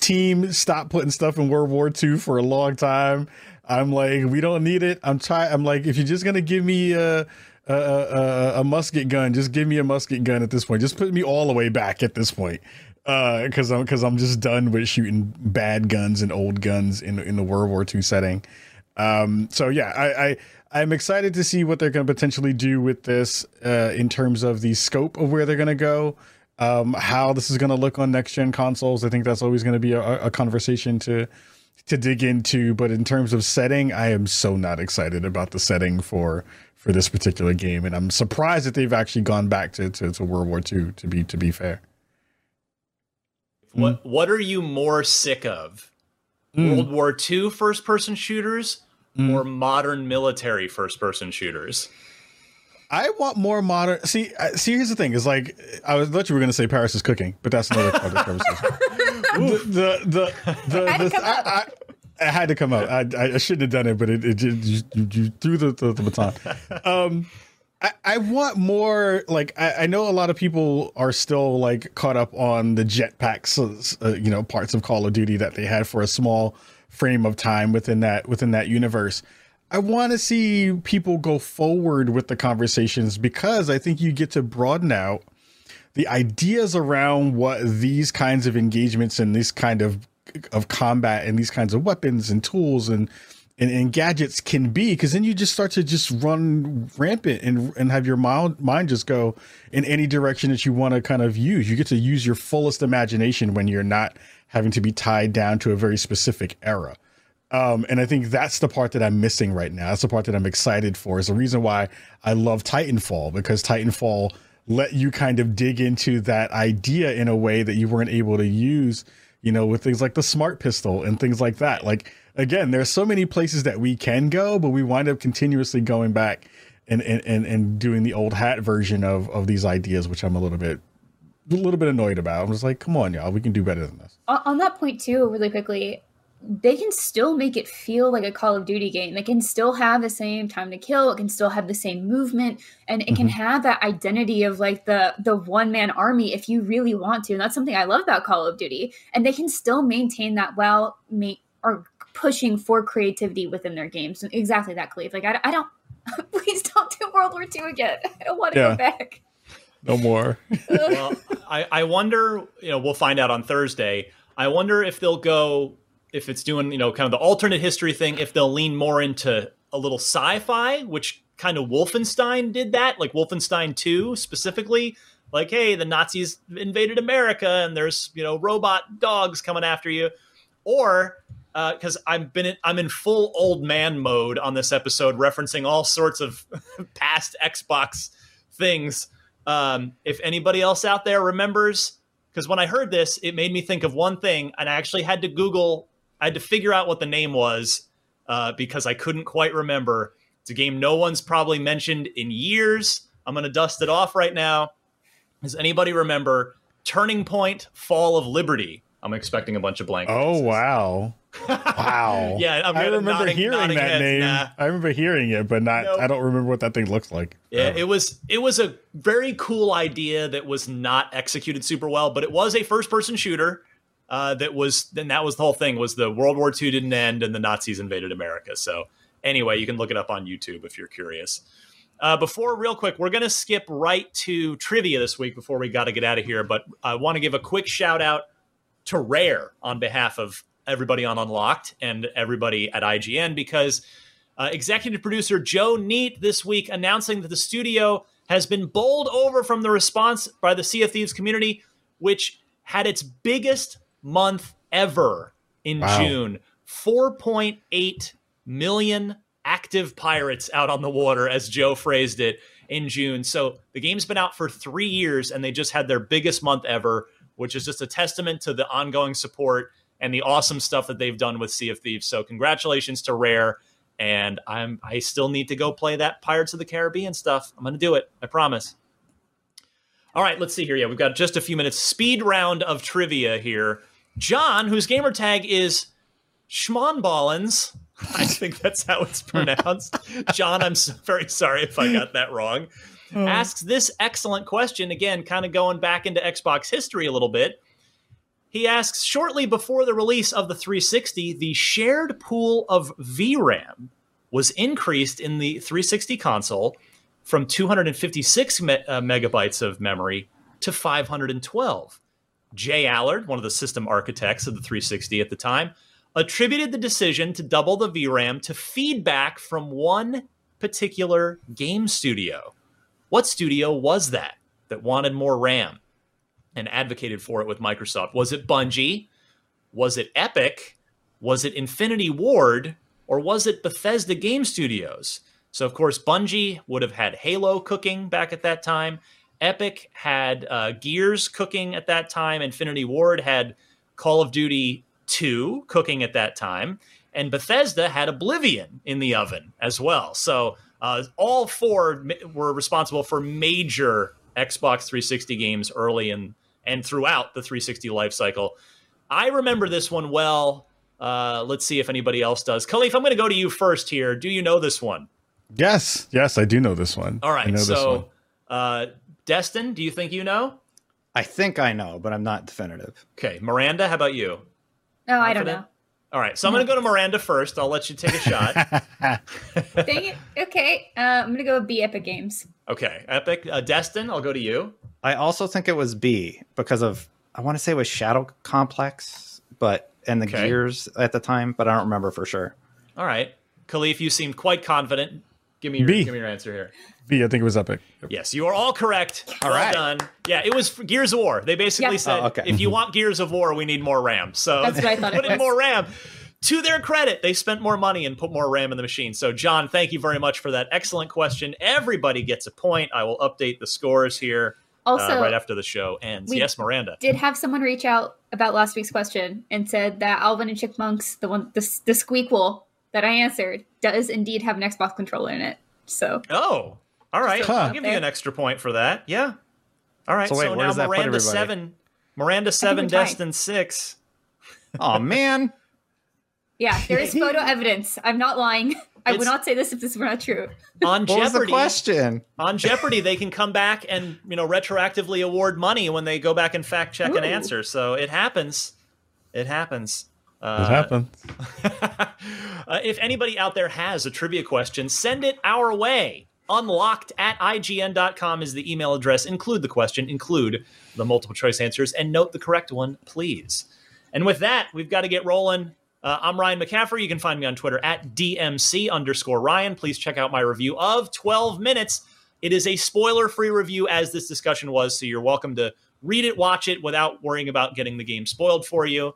team stop putting stuff in World War II for a long time. I'm like, we don't need it. I'm trying. I'm like, if you're just gonna give me a a, a musket gun, just give me a musket gun at this point. Just put me all the way back at this point, because I'm because I'm just done with shooting bad guns and old guns in in the World War II setting. Um, so yeah, I, I I'm excited to see what they're going to potentially do with this uh, in terms of the scope of where they're going to go um, how this is going to look on next gen consoles. I think that's always going to be a, a conversation to to dig into. But in terms of setting, I am so not excited about the setting for for this particular game, and I'm surprised that they've actually gone back to to, to World War II. To be to be fair, What mm. what are you more sick of? Mm. World War II first person shooters mm. or modern military first person shooters? I want more modern. See, I- see. Here's the thing: is like I was thought you were going to say Paris is cooking, but that's another other conversation. the the the, the, Had to the- come up. I, I, it had to come out. I, I, shouldn't have done it, but it, it just you, you threw the, the, the baton. Um, I, I want more. Like I, I know a lot of people are still like caught up on the jetpacks, uh, you know, parts of Call of Duty that they had for a small frame of time within that within that universe. I want to see people go forward with the conversations because I think you get to broaden out the ideas around what these kinds of engagements and this kind of of combat and these kinds of weapons and tools and and, and gadgets can be because then you just start to just run rampant and and have your mind mind just go in any direction that you want to kind of use you get to use your fullest imagination when you're not having to be tied down to a very specific era um, and I think that's the part that I'm missing right now. That's the part that I'm excited for. Is the reason why I love Titanfall because Titanfall let you kind of dig into that idea in a way that you weren't able to use, you know, with things like the smart pistol and things like that. Like again, there's so many places that we can go, but we wind up continuously going back and and and, and doing the old hat version of of these ideas, which I'm a little bit a little bit annoyed about. I'm just like, come on, y'all, we can do better than this. on, on that point too really quickly they can still make it feel like a call of duty game. It can still have the same time to kill. It can still have the same movement. And it can mm-hmm. have that identity of like the the one man army if you really want to. And that's something i love about call of duty. And they can still maintain that while ma- or pushing for creativity within their games. Exactly that Cleve. like i, I don't please don't do world war ii again. I don't want to Yeah. go back. No more. well, I, I wonder, you know, we'll find out on Thursday. I wonder if they'll go, if it's doing, you know, kind of the alternate history thing, if they'll lean more into a little sci fi, which kind of Wolfenstein did that, like Wolfenstein 2 specifically. Like, hey, the Nazis invaded America and there's, you know, robot dogs coming after you. Or, because I've been in, I'm in full old man mode on this episode, referencing all sorts of past Xbox things. Um, if anybody else out there remembers because when I heard this, it made me think of one thing, and I actually had to Google. I had to figure out what the name was uh, because I couldn't quite remember. It's a game no one's probably mentioned in years. I'm going to dust it off right now. Does anybody remember Turning Point Fall of Liberty? I'm expecting a bunch of blank. Oh wow. Wow. Yeah, I'm I remember nodding- hearing nodding that heads, name. nah. I remember hearing it, but not Nope. I don't remember what that thing looks like. Yeah, it was it was a very cool idea that was not executed super well, but it was a first person shooter. Uh, that was then that was the whole thing was the World War II didn't end and the Nazis invaded America. So anyway, you can look it up on YouTube if you're curious. Uh, before, real quick, we're going to skip right to trivia this week before we got to get out of here. But I want to give a quick shout out to Rare on behalf of everybody on Unlocked and everybody at IGN because uh, executive producer Joe Neate this week announcing that the studio has been bowled over from the response by the Sea of Thieves community, which had its biggest month ever in Wow. June 4.8 million active pirates out on the water, as Joe phrased it in June. So the game's been out for three years and they just had their biggest month ever, which is just a testament to the ongoing support and the awesome stuff that they've done with Sea of Thieves. So congratulations to Rare. And I'm I still need to go play that Pirates of the Caribbean stuff. I'm gonna do it. I promise. All right, let's see here. Yeah, we've got just a few minutes. Speed round of trivia here. John, whose gamer tag is Schmonballens. I think that's how it's pronounced. John, I'm so very sorry if I got that wrong. Asks this excellent question again, kind of going back into Xbox history a little bit. He asks shortly before the release of the 360, the shared pool of VRAM was increased in the 360 console from 256 me- uh, megabytes of memory to 512. J Allard, one of the system architects of the 360 at the time, attributed the decision to double the VRAM to feedback from one particular game studio. What studio was that that wanted more RAM and advocated for it with Microsoft? Was it Bungie? Was it Epic? Was it Infinity Ward? Or was it Bethesda Game Studios? So, of course, Bungie would have had Halo cooking back at that time. Epic had uh, Gears cooking at that time. Infinity Ward had Call of Duty 2 cooking at that time. And Bethesda had Oblivion in the oven as well. So, uh, all four were responsible for major Xbox 360 games early and, and throughout the 360 life cycle. I remember this one well. Uh, let's see if anybody else does. Kahlief, I'm going to go to you first here. Do you know this one? Yes, yes, I do know this one. All right, I right. know this one. So, uh, Destin, do you think you know? I think I know, but I'm not definitive. Okay. Miranda, how about you? Oh, I don't know. All right. So I'm going to go to Miranda first. I'll let you take a shot. Dang it. Okay, uh, I'm gonna go with B Epic Games. Okay. Epic. Uh, Destin, I'll go to you. I also think it was B because of I want to say it was Shadow Complex, but and the Okay. Gears at the time, but I don't remember for sure. All right. Kahlief, you seemed quite confident. Give me your, B. give me your answer here. B, I think it was Epic. Yes, you are all correct. well right. done. Yeah, it was Gears of War. They basically Yeah. said, Oh, okay. if you want Gears of War, we need more RAM. So That's what I thought it put in more RAM. To their credit, they spent more money and put more RAM in the machine. So, John, thank you very much for that excellent question. Everybody gets a point. I will update the scores here uh, Also, right after the show ends. we- yes, Miranda. did have someone reach out about last week's question and said that Alvin and Chipmunks, the one, the, the squeakquel that I answered, does indeed have an Xbox controller in it. So Oh, all right. Just I'll out give you an extra point for that. Yeah. All right. So So, wait, where now does that Miranda everybody? seven, Miranda seven. Destin six. Oh man, yeah, there is photo evidence. I'm not lying. I would not say this if this were not true. On what was the Jeopardy, question? on Jeopardy, they can come back and you know retroactively award money when they go back and fact check an answer. So it happens. It happens. It Uh, happened. uh, if anybody out there has a trivia question, send it our way. Unlocked at IGN.com is the email address. Include the question, include the multiple choice answers, and note the correct one, please. And with that, we've got to get rolling. Uh, I'm Ryan McCaffrey. You can find me on Twitter at DMC underscore Ryan. Please check out my review of 12 Minutes. It is a spoiler free review, as this discussion was, so you're welcome to read it, watch it without worrying about getting the game spoiled for you.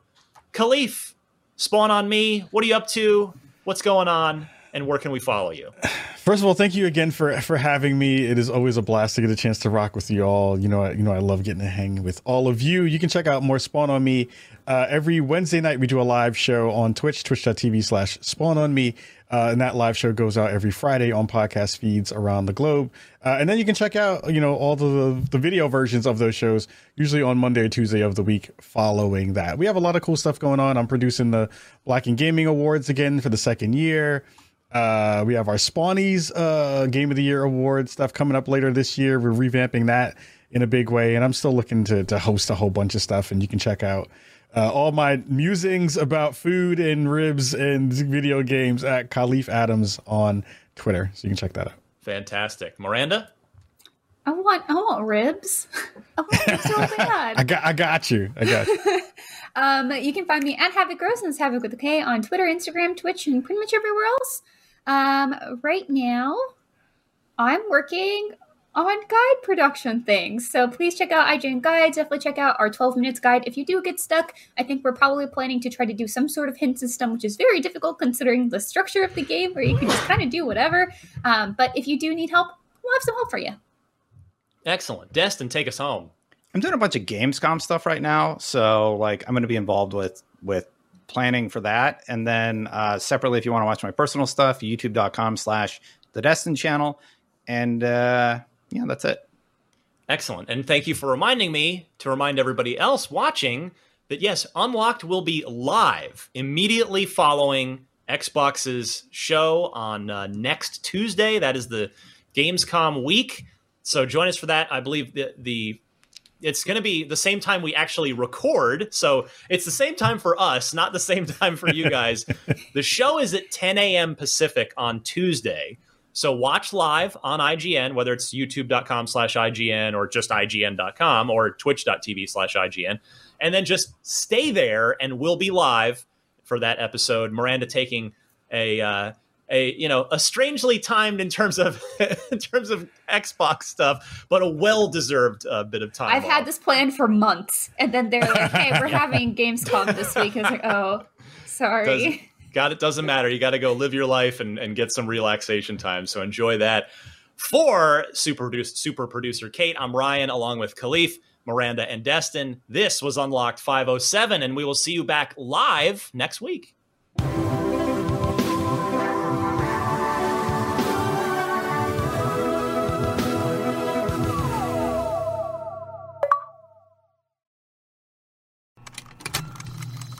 Kahlief, Spawn on me. What are you up to? What's going on? And where can we follow you? First of all, thank you again for for having me. It is always a blast to get a chance to rock with you all. You know, I, you know, I love getting to hang with all of you. You can check out more Spawn on Me uh, every Wednesday night. We do a live show on Twitch, twitch.tv slash Spawn on Me. Uh, and that live show goes out every Friday on podcast feeds around the globe. Uh, and then you can check out, you know, all the the video versions of those shows usually on Monday or Tuesday of the week following that. We have a lot of cool stuff going on. I'm producing the Black and Gaming Awards again for the second year. Uh, we have our Spawnies uh, Game of the Year award stuff coming up later this year. We're revamping that in a big way, and I'm still looking to to host a whole bunch of stuff. And you can check out uh, all my musings about food and ribs and video games at Kahlief Adams on Twitter. So you can check that out. Fantastic, Miranda. I want I want ribs. I want ribs so bad. I got I got you. I got you. Um, you can find me at Havoc Gross, and it's Havoc with a K on Twitter, Instagram, Twitch, and pretty much everywhere else. Um, right now, I'm working on guide production things. So please check out IGN Guides. Definitely check out our 12 minutes guide. If you do get stuck, I think we're probably planning to try to do some sort of hint system, which is very difficult considering the structure of the game where you can just kind of do whatever. Um, but if you do need help, we'll have some help for you. Excellent. Destin, take us home. I'm doing a bunch of Gamescom stuff right now, so like I'm going to be involved with with planning for that, and then uh, separately, if you want to watch my personal stuff, YouTube.com/slash The Destin Channel, and uh, yeah, that's it. Excellent. And thank you for reminding me to remind everybody else watching that yes, Unlocked will be live immediately following Xbox's show on uh, next Tuesday. That is the Gamescom week. So join us for that. I believe the, the it's going to be the same time we actually record. So it's the same time for us, not the same time for you guys. the show is at 10 a.m. Pacific on Tuesday. So watch live on IGN, whether it's youtube.com slash IGN or just IGN.com or twitch.tv slash IGN. And then just stay there and we'll be live for that episode. Miranda taking a uh, a you know a strangely timed in terms of in terms of Xbox stuff, but a well deserved uh, bit of time. I've off. had this planned for months, and then they're like, "Hey, we're having Gamescom this week." I was like, "Oh, sorry." Does- got it doesn't matter. You got to go live your life and, and get some relaxation time. So enjoy that. For super super producer kate i'm ryan along with Kahlief miranda and destin. This was unlocked 507 and we will see you back live next week